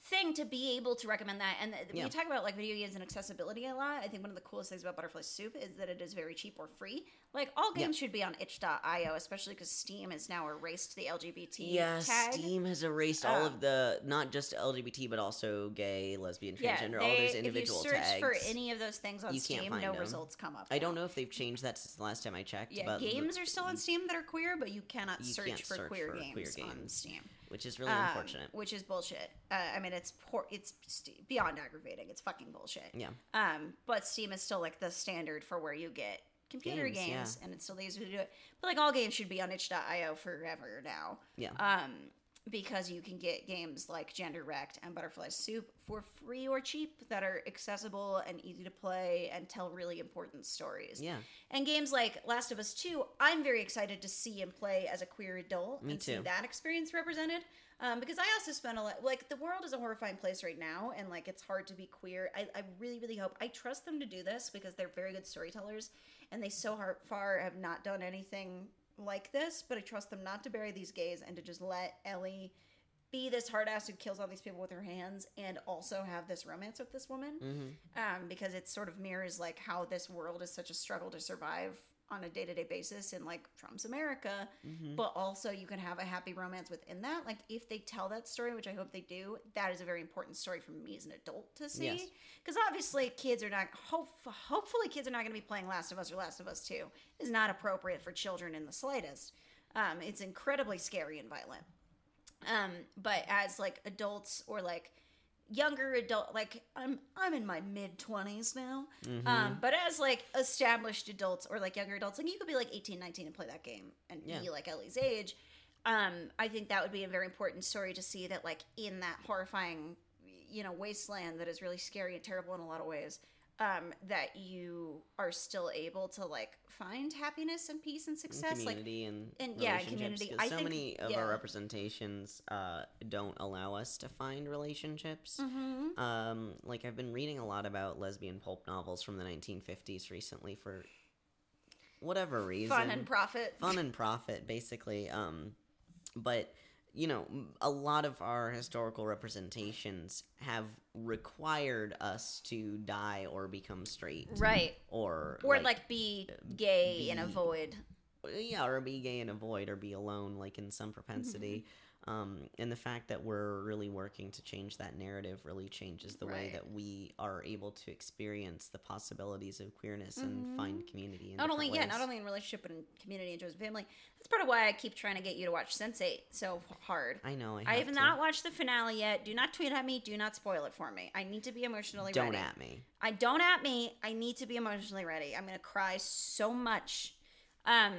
thing to be able to recommend that. And th- Yeah. we talk about like video games and accessibility a lot. I think one of the coolest things about Butterfly Soup is that it is very cheap or free. Like all Yeah. games should be on itch.io, especially because Steam has now erased the LGBT Yeah, tag. Steam has erased all Um, of the not just LGBT but also gay, lesbian, Yeah, transgender, all those individual tags. if you search tags. for any of those things on Steam, no them. results come up. I don't know if they've changed that since the last time I checked. Yeah, but games are still on Steam that are queer, but you cannot You search for, search queer, for games queer on. Steam. Which is really Um, unfortunate. Which is bullshit. Uh, I mean, it's poor. It's st- beyond aggravating. It's fucking bullshit. Yeah, Um, but Steam is still like the standard for where you get computer Games, games, yeah. and it's still leaves you to do it. But like all games should be on itch.io forever now. yeah. Um, because you can get games like Gender Wrecked and Butterfly Soup for free or cheap that are accessible and easy to play and tell really important stories. yeah, And games like Last of Us 2, I'm very excited to see and play as a queer adult Me and see that experience represented. Um, because I also spent a lot, like, the world is a horrifying place right now, and, like, it's hard to be queer. I, I really, really hope, I trust them to do this because they're very good storytellers, and they so hard, far have not done anything like this, but I trust them not to bury these gays and to just let Ellie be this hard ass who kills all these people with her hands and also have this romance with this woman. Hmm um, because it sort of mirrors like how this world is such a struggle to survive on a day-to-day basis in like Trump's America, hmm but also you can have a happy romance within that. Like if they tell that story, which I hope they do, that is a very important story for me as an adult to see. Yes. Because obviously kids are not hope, hopefully kids are not going to be playing Last of Us or Last of Us Two. Is not appropriate for children in the slightest. Um, it's incredibly scary and violent. Um, but as like adults or like younger adult like i'm i'm in my mid 20s now Mm-hmm. um but as like established adults or like younger adults like you could be like 18 19 and play that game and Yeah. be like ellie's age um i think that would be a very important story to see that like in that horrifying you know wasteland that is really scary and terrible in a lot of ways um that you are still able to like find happiness and peace and success like community and, and- yeah, and relationships, community. I so think- many of yeah. our representations uh, don't allow us to find relationships. mhm. Um, like I've been reading a lot about lesbian pulp novels from the 1950s recently for whatever reason. fun and profit fun and profit basically um but you know a lot of our historical representations have required us to die or become straight. Right. Or or like, be gay and be- avoid. Yeah or be gay and avoid or be alone like in some propensity. Mm-hmm. Um and the fact that we're really working to change that narrative really changes the way that we are able to experience the possibilities of queerness and find community in Mm-hmm. not only different yeah not only in relationship but in community and chosen family that's part of why i keep trying to get you to watch sense8 so hard i know i I have, have to. not watched the finale yet. Do not tweet at me. Do not spoil it for me. I need to be emotionally don't ready. at me I don't at me. I need to be emotionally ready. I'm gonna cry so much. Um,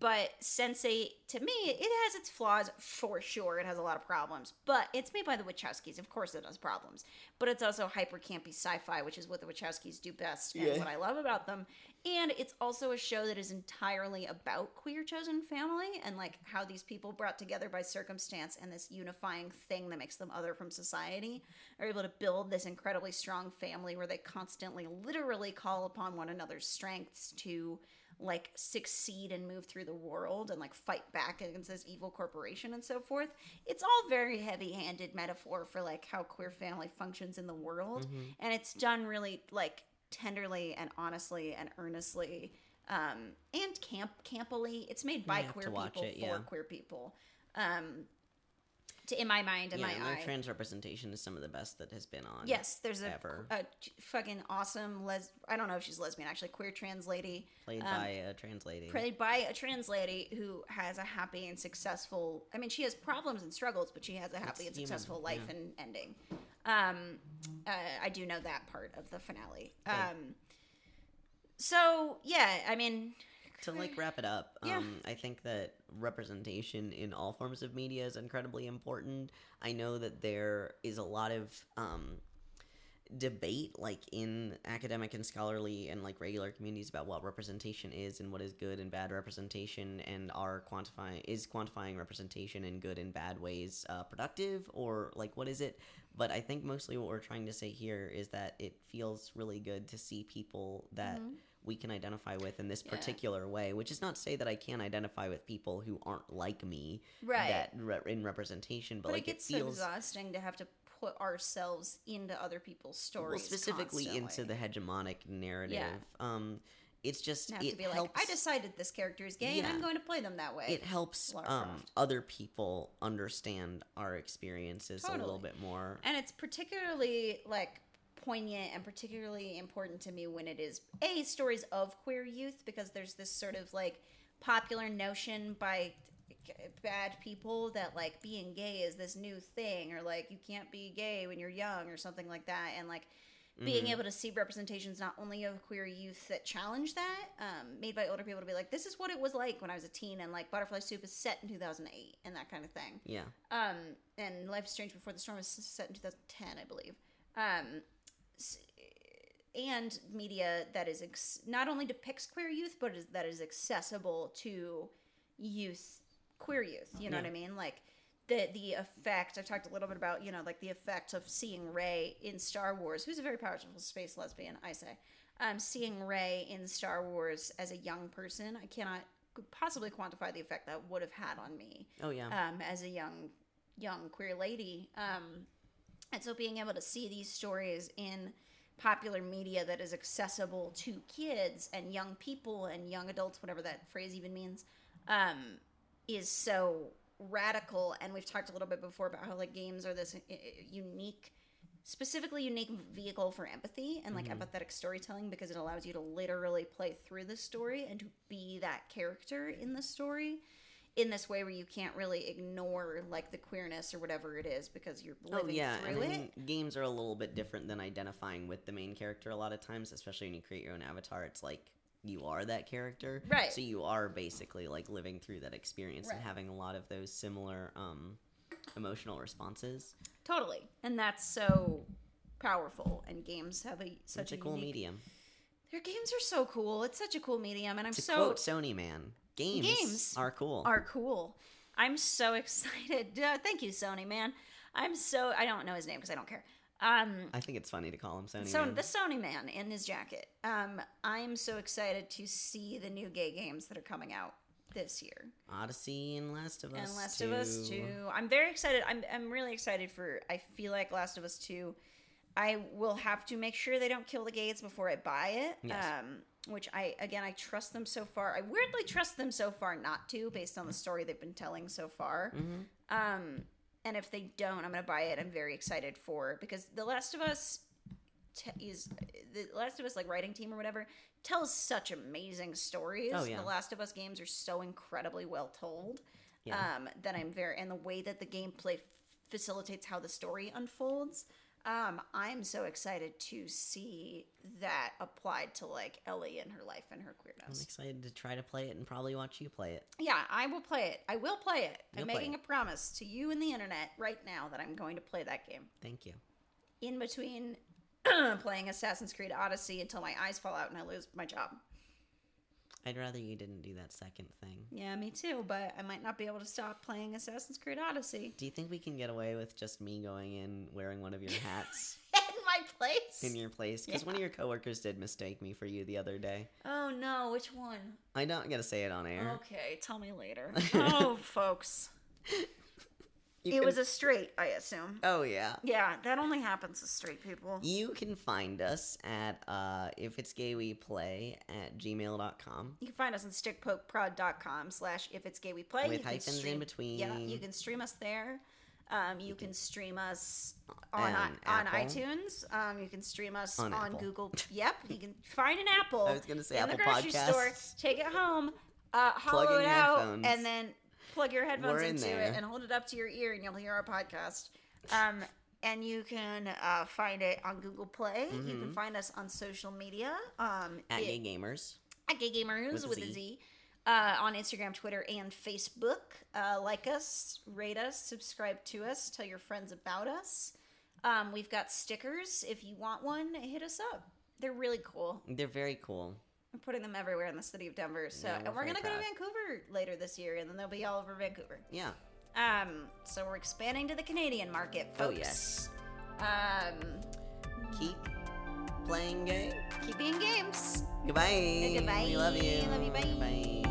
but Sense8, to me, it has its flaws for sure. It has a lot of problems, but it's made by the Wachowskis. Of course, it has problems, but it's also hyper campy sci-fi, which is what the Wachowskis do best and Yeah. what I love about them. And it's also a show that is entirely about queer chosen family and like how these people brought together by circumstance and this unifying thing that makes them other from society are able to build this incredibly strong family where they constantly, literally call upon one another's strengths to like succeed and move through the world and like fight back against this evil corporation and so forth. It's all very heavy-handed metaphor for like how queer family functions in the world Mm-hmm. and it's done really like tenderly and honestly and earnestly um and camp campily. It's made by queer people it, for queer people. Um to, in my mind, in yeah, my and eye. trans representation is some of the best that has been on. Yes, there's a, ever. a fucking awesome les. I don't know if she's lesbian, actually, queer trans lady, played um, by a trans lady. played by a trans lady who has a happy and successful. I mean, she has problems and struggles, but she has a happy and human, successful life yeah. and ending. Um, uh, I do know that part of the finale. Um, so yeah, I mean, to like wrap it up Yeah. um, i think that representation in all forms of media is incredibly important. I know that there is a lot of um, debate like in academic and scholarly and like regular communities about what representation is and what is good and bad representation and are quantifying is quantifying representation in good and bad ways uh, productive or like what is it? But i think mostly what we're trying to say here is that it feels really good to see people that we can identify with in this Mm-hmm. Yeah. particular way which is not to say that i can't identify with people who aren't like me Right. that re- in representation but, but like it gets feels so exhausting to have to put ourselves into other people's stories, well, specifically constantly. into the hegemonic narrative um it's just have it to be like, I decided this character is gay, and I'm going to play them that way. it helps um other people understand our experiences a little bit more and it's particularly like poignant and particularly important to me when it is a stories of queer youth because there's this sort of like popular notion by bad people that like being gay is this new thing or like you can't be gay when you're young or something like that and like being Mhm. able to see representations not only of queer youth that challenge that um, made by older people to be like this is what it was like when i was a teen and like butterfly soup is set in 2008 and that kind of thing yeah um, and Life is Strange Before the Storm is set in 2010, I believe. Um, and media that is ex- not only depicts queer youth, but is, that is accessible to youth, queer youth. You know what I mean? Like the the effect. I've talked a little bit about you know like the effect of seeing Rey in Star Wars, who's a very powerful space lesbian, I say. Um, seeing Rey in Star Wars as a young person, I cannot possibly quantify the effect that would have had on me oh yeah um, as a young young queer lady um, and so being able to see these stories in popular media that is accessible to kids and young people and young adults whatever that phrase even means um, is so radical. And we've talked a little bit before about how like games are this uh, uh, unique specifically unique vehicle for empathy and like empathetic storytelling because it allows you to literally play through the story and to be that character in the story in this way where you can't really ignore like the queerness or whatever it is because you're Oh living yeah, through and I it. mean, games are a little bit different than identifying with the main character a lot of times, especially when you create your own avatar. It's like you are that character, Right. So you are basically like living through that experience and having a lot of those similar um, emotional responses. Totally, and that's so powerful. And games have a such Such a cool unique- medium. Their games are so cool. It's such a cool medium, and I'm To so quote Sony, man, games, Games are cool. are cool. I'm so excited. Uh, thank you, Sony man. I'm so I don't know his name because I don't care. Um, I think it's funny to call him Sony. so man. the Sony man in his jacket. Um, I'm so excited to see the new gay games that are coming out this year. Odyssey and Last of Us. and Last of Us 2. I'm very excited. I'm I'm really excited for I feel like Last of Us 2. I will have to make sure they don't kill the gays before I buy it. Yes. Um which I again I trust them so far. I weirdly trust them so far not to based on the story they've been telling so far. Mhm. Um and if they don't, I'm going to buy it. I'm very excited for because The Last of Us t- is the Last of Us like writing team or whatever tells such amazing stories. Oh, yeah. The Last of Us games are so incredibly well told Yeah. um, that I'm very and the way that the gameplay f- facilitates how the story unfolds. Um, I'm so excited to see that applied to like Ellie and her life and her queerness. I'm excited to try to play it and probably watch you play it. Yeah, I will play it. I will play it. I'm You'll play making it. a promise to you and the internet right now that I'm going to play that game. Thank you. In between playing Assassin's Creed Odyssey until my eyes fall out and I lose my job. I'd rather you didn't do that second thing. Yeah, me too, but I might not be able to stop playing Assassin's Creed Odyssey. Do you think we can get away with just me going in wearing one of your hats In my place? in your place? Because one of your coworkers did mistake me for you the other day. Oh no, which one? I don't gotta say it on air. Okay, tell me later. oh, folks. You it can- was a straight, I assume. Oh yeah. Yeah, that only happens to straight people. You can find us at uh, if it's gay we play at gmail.com. You can find us on stickpokeprod.com slash if it's gay we play. With You can hyphens in between. Yeah, you can stream us there. Um, you, can, stream us on, On on, iTunes. Um, you can stream us On on, Google. Yep, you can find an Apple. I was gonna say in Apple the grocery Podcasts. store. Take it home, uh, Plug hollow in it your out, headphones. and then plug your headphones in into there. it and hold it up to your ear, and you'll hear our podcast. Um, and you can uh, find it on Google Play. You can find us on social media. Um, Mm-hmm. At it- Gay Gamers. at Gay Gamers With with, a a Z. Z. Uh, on Instagram, Twitter, and Facebook. Uh, like us, rate us, subscribe to us, tell your friends about us. Um, we've got stickers. If you want one, hit us up. They're really cool. They're very cool. I'm putting them everywhere in the city of Denver. So, Yeah, we're and we're gonna go to. Vancouver later this year, and then they'll be all over Vancouver. Yeah. Um, so we're expanding to the Canadian market, folks. Oh, yes. Um, Keep playing games. keep being games. Goodbye. Goodbye. We love you. Love you, bye. Bye.